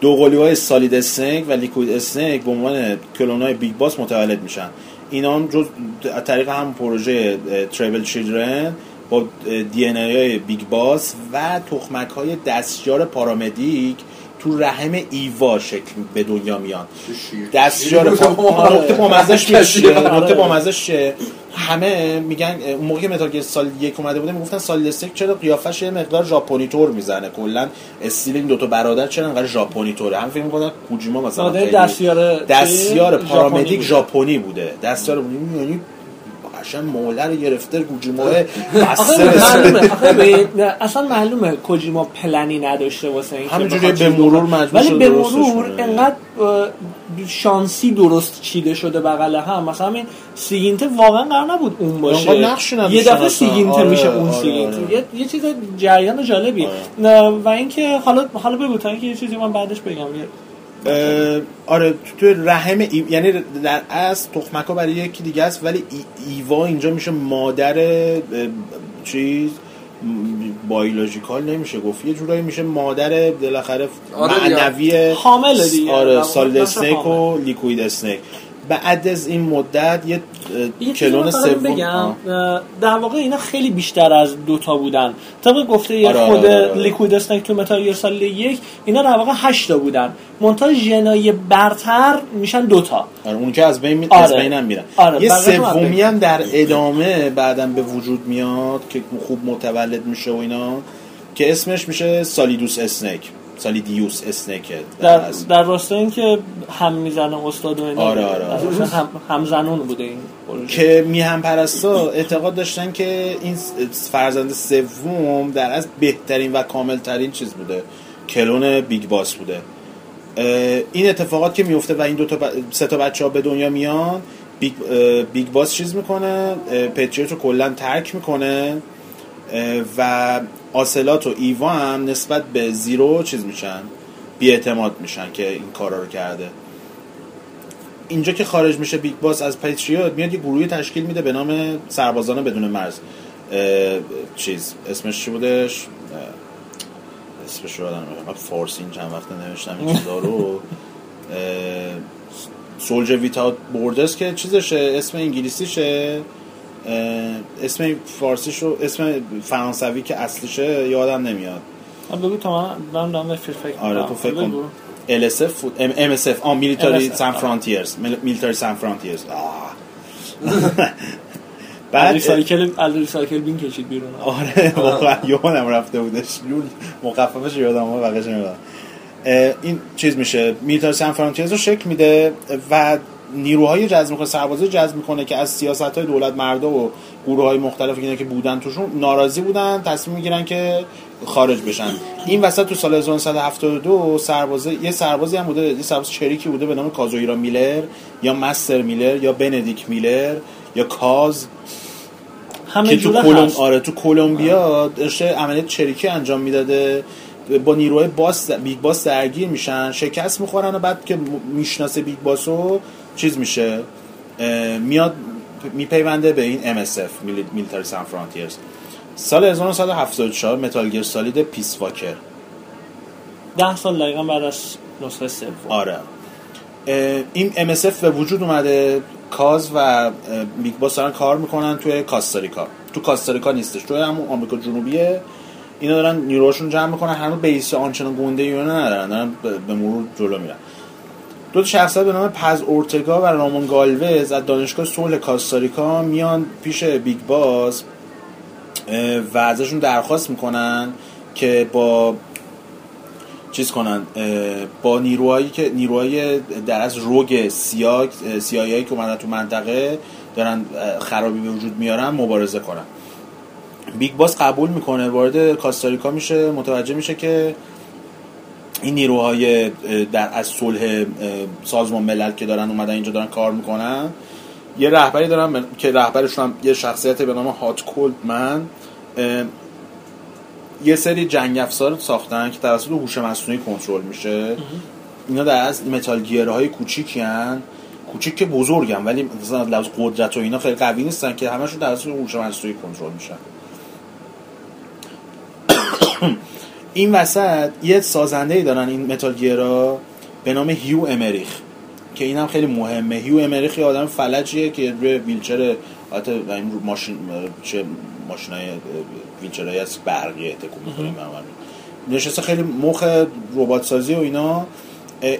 دو قلی های سالید اسنیک و لیکوید اسنیک به عنوان کلون های بیگ باس متولد میشن. اینا هم جز از طریق هم پروژه Terrible Children با دی ان ای بیگ باس و تخمک های دستیار پارامدیک تو رحم ایوا شکل به دنیا میان. دستیار نکته بامزش میشه. نکته بامزش چیه؟ همه میگن اون موقع که متال سالید یک اومده بوده می‌گفتن سالید اسنیک چرا قیافش یه مقدار ژاپنی طور می‌زنه. کلا استیل این دوتا برادر چرا انقدر ژاپنی طوره؟ هم فکر می‌کنن کوجیما مثلا آره، دستیار؟ دستیار ژاپنی پارامدیک بوده. ژاپنی بوده. دستیار یعنی قشنگ موله رو گرفته کوجیما اصلا معلومه کجیما پلنی نداشته واسه این همینجوری به مرور مجبور ولی به مرور. انقدر شانسی درست چیده شده بغل هم. مثلا همین سیگینته واقعا قرار نبود اون باشه. یه دفعه. سیگینته آره، میشه اون آره، سیگینته. آره. یه, چیز جریان جالبیه. نه، و اینکه حالا حالا بگو تا اینکه یه چیزی من بعدش بگم. آره تو تو رحم ای... یعنی در اصل تخمک ها برای یکی دیگه است ولی ای... ایوا اینجا میشه مادر چیز بایولوژیکال نمیشه گفت یه جورایی میشه مادر بالاخره آره. معنوی حامله دیگه. آره نفس اسنیک و حامل. لیکوید اسنیک بعد از این مدت یه کلون سوم بگم. در واقع اینا خیلی بیشتر از دوتا بودن. طبق گفته یه آره، خود آره، آره. لیکوید اسنیک تو متال گیر سال یک اینا در واقع هشتا بودن. منتها ژنای برتر میشن دوتا آره اون که از بین می... آره. از بینم میرن. آره، یه سومی. هم در ادامه بعدم به وجود میاد که خوب متولد میشه و اینا که اسمش میشه سالیدوس اسنیک. سالیدیوس اسنیک در, در راستای این که هم می‌زنه استاد و اینا آره، آره، آره. هم, هم زنون بوده این پروژه. که میهم پرستا اعتقاد داشتن که این فرزند سوم در اصل بهترین و کاملترین چیز بوده کلون Big Boss بوده این اتفاقات که میفته و این دو تا ب... سه تا بچه ها به دنیا میان Big, Big Boss چیز می‌کنه پتریوت رو کلا ترک می‌کنه و آسلات و ایوا هم نسبت به زیرو چیز میشن؟ بیاعتماد میشن که این کارا رو کرده. اینجا که خارج میشه Big Boss از پتریوت میاد یه گروهی تشکیل میده به نام سربازان بدون مرز. چیز اسمش چی بودش؟ اسمش رو یادم فارسی این چند وقت نوشتم این چیزا رو. سولجر ویتاوت بوردرز که چیزشه اسم انگلیسیشه. اسم فارسیش رو اسم فرانسوی که اصلیشه یادم نمیاد. آه، بگو تا من دارم دارم فکر فکر آره. تو فکر. کن. LSF بود. ام MSF آه میلیتاری. سان فرانتیرز میلیتاری سان فرانتیرز بعد ریسایکل ریسایکل بین کشید بیرون. آره واقعا یادم رفته بودش. لول مخففش یادم اومد نمی‌دونم این چیز میشه. میلیتاری سان فرانتیرز رو شکل میده و نیروهای جذب می‌کنه سربازی جذب می‌کنه که از سیاست های دولت مرده و گروه های مختلفی اینا که بودن توشون ناراضی بودن تصمیم می‌گیرن که خارج بشن. این وسط تو سال 1972 سربازه یه سربازی هم بوده یه سرباز چریکی بوده به نام کازویرا میلر یا مستر میلر یا بندیک میلر یا کاز همه که تو کلم... آره تو کلمبیا داشته عملیات چریکی انجام می‌داده با نیروهای باس Big Boss درگیر میشن شکست می‌خورن و بعد که می‌شناسه Big Boss رو چیز میشه میاد میپیونده به این MSF Militaires Sans Frontières سال 1974 Metal Gear Solid Peace Walker ده سال دقیقا بعد از نسخه سوم. آره. این MSF به وجود اومده. کاز و Big Boss دارن کار می‌کنن توی کاستاریکا. تو کاستاریکا نیستش. توی همون آمریکا جنوبیه. اینا دارن نیروهاشون جمع می‌کنن. هنوز base آنچنان گنده ای ندارن. دارن به- به مرور جلو میرن. دو شخصیت به نام پز اورتگا و رامون گالوز از دانشگاه صلح کاستاریکا میان پیش Big Boss و ازشون درخواست می‌کنن که با چیز کنن با نیروهایی که نیروهای در اصل rogue سی CIA یی که اومدن تو منطقه دارن خرابی به وجود میارن مبارزه کنن. Big Boss قبول می‌کنه وارد کاستاریکا میشه متوجه میشه که این نیروهای در اصل صلح سازمان ملل که دارن اومدن اینجا دارن کار می‌کنن. یه رهبری دارن که رهبرشون هم یه شخصیت به نام Hot Coldman. یه سری جنگ افزار ساختن که توسط هوش مصنوعی کنترل میشه. اینا در اصل Metal Gear های کوچیکی هن. کوچیک که بزرگن ولی مثلا لحاظ قدرت و اینا خیلی قوی نیستن که همشون توسط هوش مصنوعی کنترل میشن. این وسط یه سازنده ای دارن این Metal Gear ا به نام هیو امریخ که این هم خیلی مهمه. هیو امریخ یه آدم فلجیه که روی ویلچر حتی این رو ماشین چه ماشینای ویلچرهای در اصل برقی تکون می‌کنه نشسته خیلی مخ ربات سازی و اینا.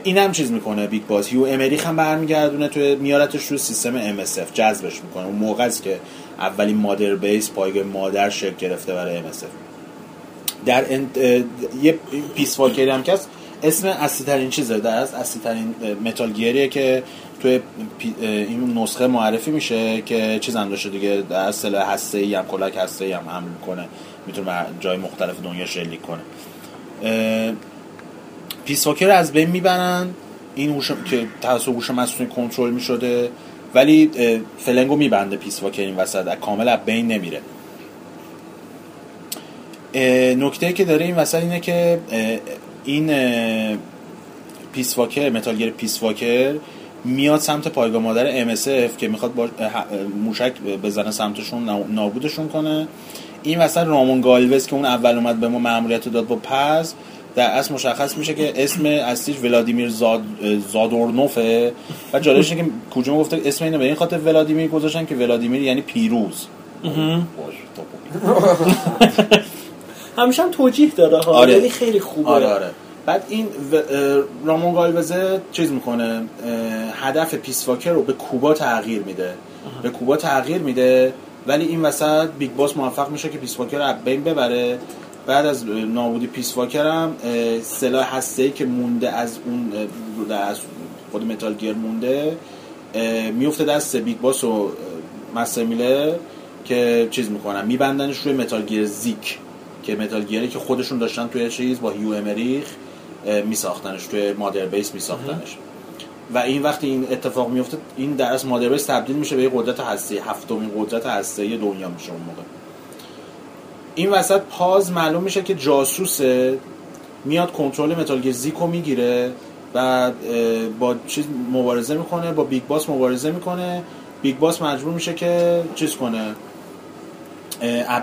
این هم چیز می‌کنه Big Boss هیو امریخ هم برمیگردونه توی میارتش روی سیستم MSF جذبش می‌کنه. اون موقع است که اولین Mother Base پایگاه مادر شکل گرفته برای MSF در انت... یه Peace Walker ی هم هست اسم اصلی ترین چیزه در اصل اصلی ترین Metal Gear یه که توی این نسخه معرفی میشه که چیز هم داشته دیگه در سلاح هسته ای هم کلاهک هسته ای هم حمل کنه می‌تونه جای مختلف دنیا شلیک کنه. Peace Walker از بین می‌برن این هوش که توسط هوش مصنوعی کنترل می‌شده ولی فلنگو میبنده Peace Walker این وسط کامل از بین نمیره. نکته که داره این وسط اینه که این Peace Walker Metal Gear Peace Walker میاد سمت پایگاه مادر MSF که می‌خواد با موشک بزنه سمتشون نا- نابودشون کنه. این وسط رامون گالوز که اون اول اومد به ما مأموریت رو داد با پز در اصل مشخص میشه که اسم اصلیش ولادیمیر زاد زادورنوفه. و جالبش که کجا گفته اسم اینو به این خاطر ولادیمیر گذاشتن که ولادیمیر یعنی پیروز. همیشه هم توجیه داره ها. آره. یعنی خیلی خوبه. آره آره. بعد این رامون گالوزه چیز می‌کنه هدف Peace Walker رو به کوبا تغییر میده. به کوبا تغییر میده ولی این وسط Big Boss موفق میشه که Peace Walker رو از بین ببره. بعد از نابودی Peace Walker هم سلاح هسته که مونده از اون از خود Metal Gear مونده میفته دست Big Boss و میلر که چیز می‌کنن. میبندنش روی Metal Gear ZEKE. که Metal Gear ی که خودشون داشتن توی چیز با هیو امریخ میساختنش توی Mother Base میساختنش. و این وقتی این اتفاق میفته این در اصل Mother Base تبدیل میشه به یه قدرت هسته هفتمین قدرت هسته دنیا میشه اون موقع. این وسط پاز معلوم میشه که جاسوسه میاد کنترل Metal Gear ZEKE و می‌گیره و با چیز مبارزه می‌کنه با Big Boss مبارزه می‌کنه. Big Boss مجبور میشه که چیز کنه؟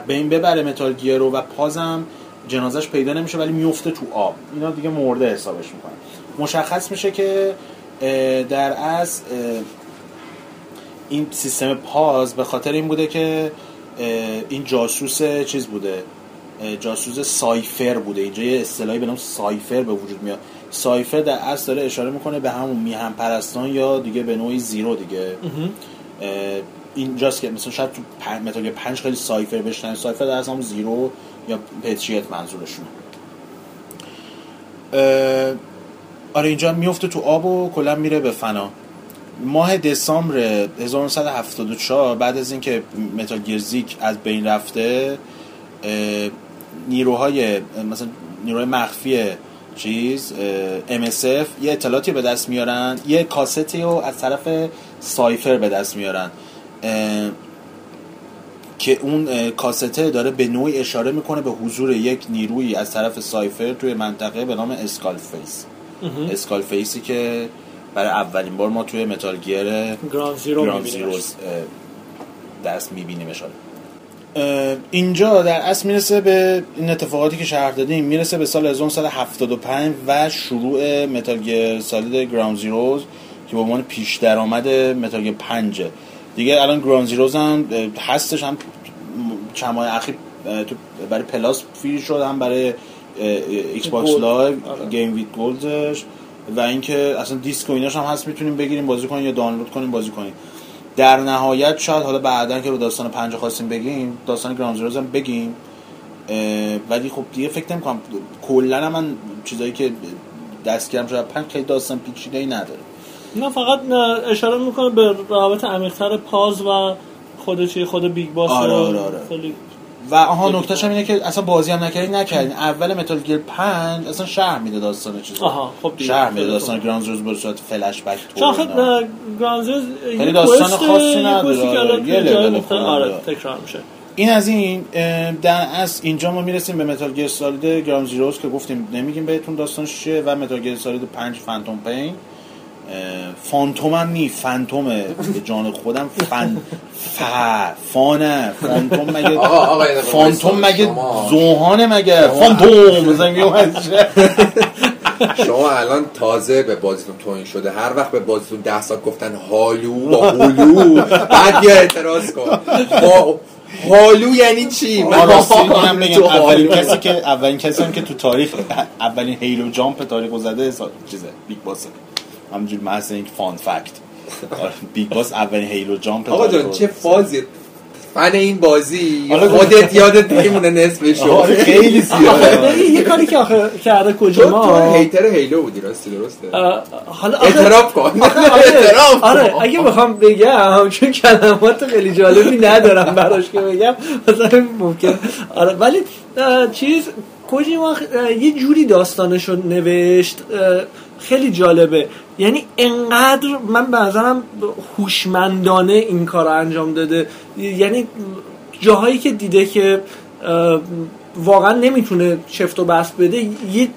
بین ببره Metal Gear رو و پازم جنازش پیدا نمیشه ولی میفته تو آب. اینا دیگه مرده حسابش می‌کنن. مشخص میشه که در اصل این سیستم پاز به خاطر این بوده که این جاسوس چیز بوده جاسوس Cipher بوده. اینجا یه اصطلاحی به نام Cipher به وجود میاد. Cipher در اصل داره اشاره می‌کنه به همون میهن پرستان یا دیگه به نوعی Zero دیگه. اینجاست که مثلا شاید تو پن... متال پنج خیلی Cipher بشنون Cipher در همون Zero یا پتریت منظورشونه. اه، آره اینجا میفته تو آب و کلا میره به فنا. ماه دسامبر 1974 بعد از اینکه Metal Gear Zeke از بین رفته نیروهای مثلا نیروهای مخفی چیز MSF یه اطلاعاتی به دست میارن یه کاستی رو از طرف Cipher به دست میارن. که اون کاسته داره به نوعی اشاره می‌کنه به حضور یک نیروی از طرف Cipher توی منطقه به نام Skull Face Skull Face ی که برای اولین بار ما توی Metal Gear Ground Zero دست میبینیمش. آره. اه، اینجا در اصل می‌رسه به این اتفاقاتی که شرح دادیم. می‌رسه به سال 1975 و شروع Metal Gear Solid Ground Zeroes که به عنوان پیش درآمد Metal Gear 5 دیگه الان Ground Zeroes هم هستش هم چند ماه اخیر تو برای Plus free شد هم برای Xbox. Live. Game with Gold ش و اینکه اصلا دیسک و ایناش هم هست می‌تونیم بگیریم بازی کنیم یا دانلود کنیم بازی کنیم در نهایت شاید حالا بعدا که رو داستان پنج خواستیم بگیم داستان Ground Zeroes هم بگیم ولی خب دیگه فکر نمی‌کنم کلا هم من چیزایی که دستگیرم شده پنج خیلی داستان پیچیده ای نداره نه فقط اشاره می‌کنه به رابط عمیق‌تر Paz و خود چی خود Big Boss آره، آره، آره. و آها نکتهش هم اینه که اصلا بازی هم نکردین نکردین اول Metal Gear 5 اصلا شرح میده داستان چیزا آها، خب. شرح میده داستان خوب. Ground Zeroes به صورت فلش بک چون تو آخه Ground Zeroes خیلی داستان خاصی نداره، آره. یه لول آره. تکرار میشه این از این در از اینجا ما می‌رسیم به Metal Gear Solid Ground Zeroes که گفتیم نمیگیم بهتون داستانش چیه و Metal Gear Solid 5 Phantom Pain Phantom هم نی Phantom ه. به جان خودم فن ف فانه. Phantom مگه Phantom. مگه زوهانه مگه؟ Phantom شما الان تازه به بازیتون توین شده. هر وقت به بازیتون ده سال گفتن هالو با هولو بعد یه اعتراض کن. هالو یعنی چی؟ من بگم. اولین. کسی که اولین کسی هم که تو تاریخ اولین هیلو جامپ تاریخ زده چیزه بیگ باسه. همونجوری محض این فان فکت. آره، بیگ باس اولین هیلو جامپ آقا جان چه فازی؟ فن این بازی. حالا خودت یادت میمونه نصفشو آره، خیلی زیاده آخه یه کاری که آخه کرده کجا هیتر هیلو بودی راستی درسته؟ حالا اعتراف کن. آره, اعتراف آره. اگه بخوام بگم چون کلمات خیلی جالبی ندارم براش که بگم مثلا ممکن. آره ولی چیز کوجیما یه جوری داستانش رو نوشت خیلی جالبه. یعنی انقدر من به نظرم هوشمندانه این کار انجام داده. یعنی جاهایی که دیده که واقعا نمی‌تونه چفت و بست بده یه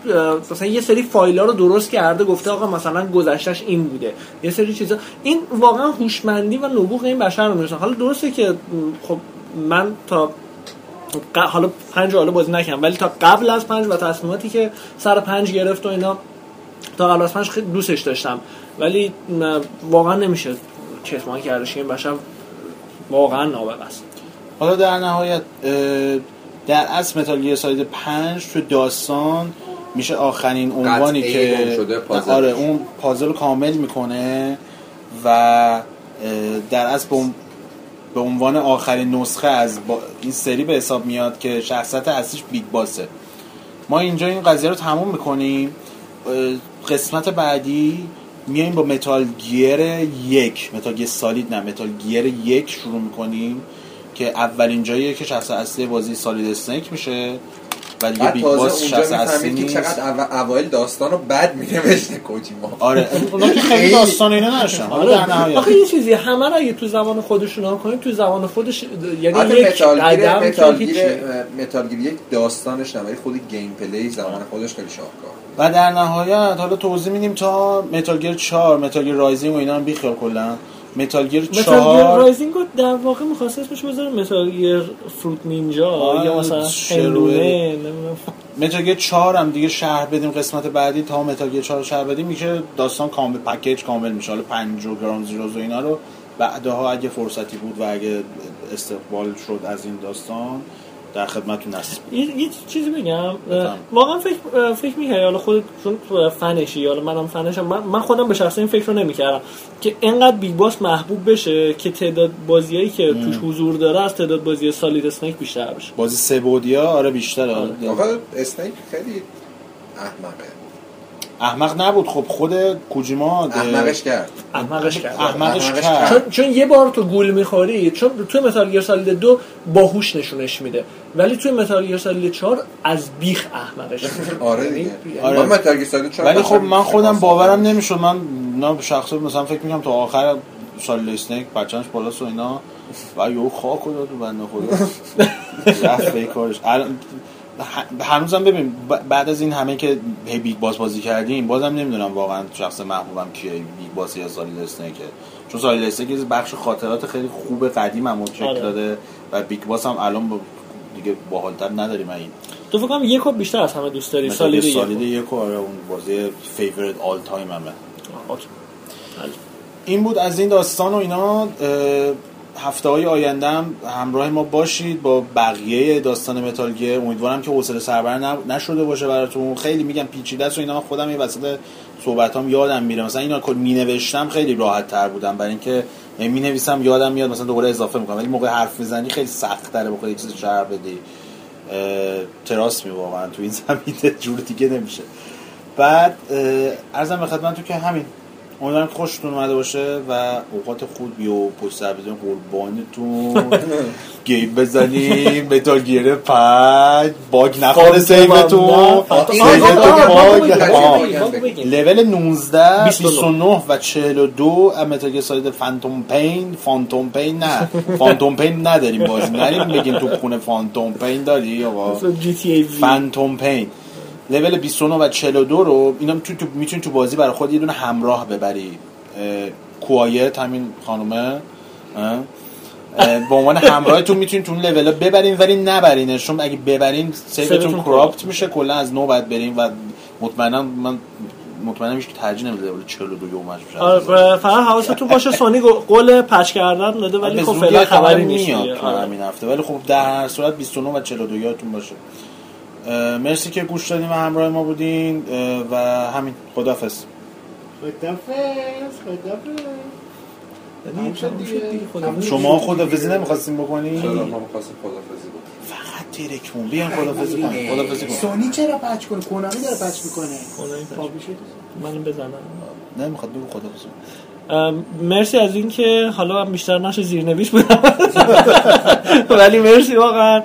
مثلا یه سری فایل ها رو درست کرده گفته آقا مثلا گذشتش این بوده. یه سری چیزا. این واقعا هوشمندی و نبوغ این بشر رو می‌رسن حالا درسته که خب من تا حالا پنج حالا بازی نکردم ولی تا قبل از پنج و تصمیماتی که سر پنج گرفت و اینا تا قبل از پنج خیلی دوستش داشتم. ولی واقعا نمیشه کتمان کردش. این بشر واقعا نابغه است. حالا در نهایت در اصل Metal Gear Solid 5 تو داستان میشه آخرین عنوانی که شده پازل. آره اون پازل رو کامل می‌کنه و در اصل به عنوان- به عنوان آخرین نسخه از با این سری به حساب میاد که شخصیت اصلیش Big Boss ه. ما اینجا این قضیه رو تموم می‌کنیم. قسمت بعدی میایم با Metal Gear یک. Metal Gear Solid نه Metal Gear یک شروع می‌کنیم که اولین جاییه که شخص اصلی بازی Solid Snake میشه. و دیگه بعد Big Boss شخص اصلی می‌فهمید که نیست. چقدر اول- اوایل داستان رو بد مینوشته کوجیما. آره. اونا که خیلی داستان اینا در آره. نهایت. آخه یه چیزی همه رو اگه تو زبان خودشون نگاه کنید تو زبان خودش یعنی یک Metal Gear قدم Metal Gear هیچی. Metal Gear یک داستانش نه ولی خود gameplay زمان خودش خیلی شاهکار. و در نهایت حالا توضیح میدیم تا Metal Gear 4 Metal Gear Rising و اینا هم بیخیال کلا. Metal Gear Metal Gear 4 Rising رو در واقع می‌خواست اسمش بذاره Metal Gear Fruit Ninja یا مثلا. هندونه Metal Gear 4 هم دیگه شرح بدیم قسمت بعدی تا Metal Gear 4 رو شرح بدیم میشه داستان کامل پکیج کامل میشه. حالا 5 و Ground Zeroes و اینا رو بعدها اگه فرصتی بود و اگه استقبال شد از این داستان در خدمتتون هستیم یه, یه چیزی بگم. واقعا فکر فکر می‌کردی حالا خودت چون فنشی حالا منم فنشم من, من خودم به شخصه این فکر رو نمی‌کردم. که انقدر Big Boss محبوب بشه که تعداد بازیایی که توش حضور داره از تعداد بازی Solid Snake بیشتر بشه. بازی سه بودیا آره بیشتره. آره. آقا Snake خیلی احمقه. احمق نبود. خب خود کوجیما ده- احمقش کرد. احمقش کرد. احمقش احمقش کرد. چون, چون یه بار تو گول می‌خوری چون تو Metal Gear Solid دو باهوش نشونش میده. ولی توی Metal Gear Solid 4 از بیخ احمقش آره دیگه. آره. من Metal Gear Solid چهار ولی خب من خودم. باورم نمی‌شد. من نه شخصا مثلا فکر می‌کنم تا آخر Solid Snake بچه‌ش بالاست و اینا. و یهو خاک رو داد و بنده خدا. رفت به کارش هنوزم ببین بعد از این همه که هی Big Boss بازی کردیم بازم نمی‌دونم واقعا شخص محبوبم کیه Big Boss یا Solid Snake ه چون Solid Snake یه بخش خاطرات خیلی خوب قدیم هم شکل آره. داده و Big Boss هم الان با دیگه باحالتر نداریم این تو فکر کنم یک رو بیشتر از همه دوست داری Solid Solid Solid یک یک و آره اون بازی favorite all time همه. بله. این بود از این داستان و اینا هفته های آینده هم همراه ما باشید با بقیه داستان متال امیدوارم که حوصله سربر نشده باشه براتون. خیلی میگم پیچیده است و اینا. خودم یه وسط صحبتام یادم میره. مثلا اینا که می نوشتم خیلی راحت تر بودم برای اینکه می نویسم یادم میاد. مثلا دوباره اضافه می‌کنم. ولی موقع حرف می‌زنی خیلی سخت تره بخوای چیز شرح بدی. trust me واقعا. تو این زمینه جور دیگه نمیشه. بعد عرضم به خدمتتون که همین. امیدوارم که خوشتون اومده باشه و اوقات خوبی و پشت سر بزنیم قربانتون. game بزنیم Metal Gear پنج. bug نخوره save تون. Phantom save تون آه، bug. level 19 29 29 و 42 Metal Gear Solid Phantom Pain Phantom Pain نه. Phantom Pain نداریم بازی نریم بگیم تو خونه Phantom Pain داری؟ وی. فانتوم پین. لول 29 و 42 رو اینا تو, تو می‌تونی تو بازی برای خود یه دونه همراه ببری. کوایت همین خانومه. به عنوان همراهتون می‌تونین تو اون لول ببرین ولی نبرینش. چون اگه ببرین سیوتون کراپت میشه کلا از نو باید برین و مطمئنا من مطمئنم هیچ که ترجیح نمیده لول 42 یومش بشه آره، فقط حواستون باشه سونی قول پچ کردن داده ولی به خب فعلا خبری نیست آره. همین هفته. ولی خب در هر صورت 29 و 42 یادتون باشه. مرسی که گوش دادین و همراه ما بودین و همین خدافظ شما خدافزی نمی‌خواستین بکنین؟ چرا ما می‌خواستیم خدافظی بکنیم فقط ترکمون بیان خدافزی کنین خدافزی کنین سونی چرا پچ کنه؟ کنامی داره پچ می‌کنه. پچ. منو بزنم. نمی‌خواد بگو خدافزی کن. مرسی از اینکه حالا من بیشتر نقش زیرنویس بودم. ولی مرسی واقعا.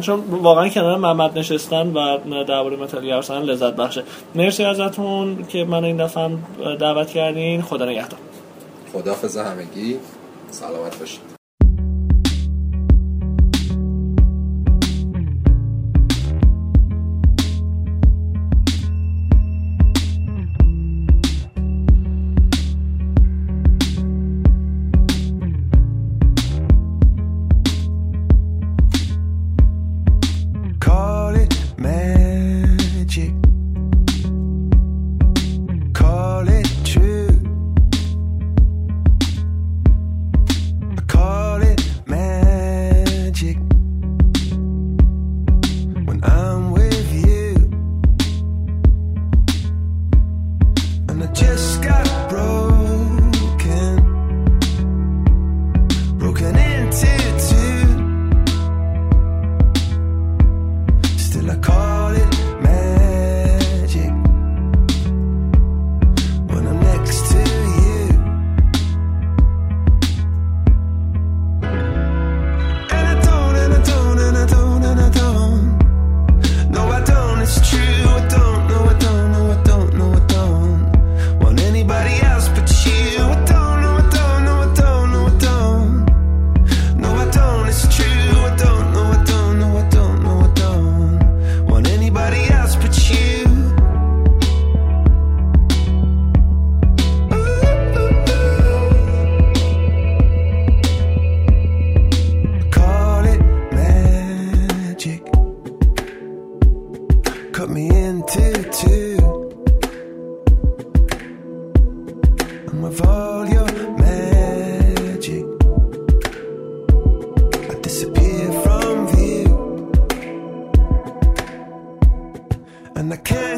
چون واقعا کنار محمد نشستن و درباره متال زدن لذت بخشه. مرسی ازتون که من این دفعه دعوت کردین. خدا نگهدار. خدافظ همگی. سلامت باشید. I can't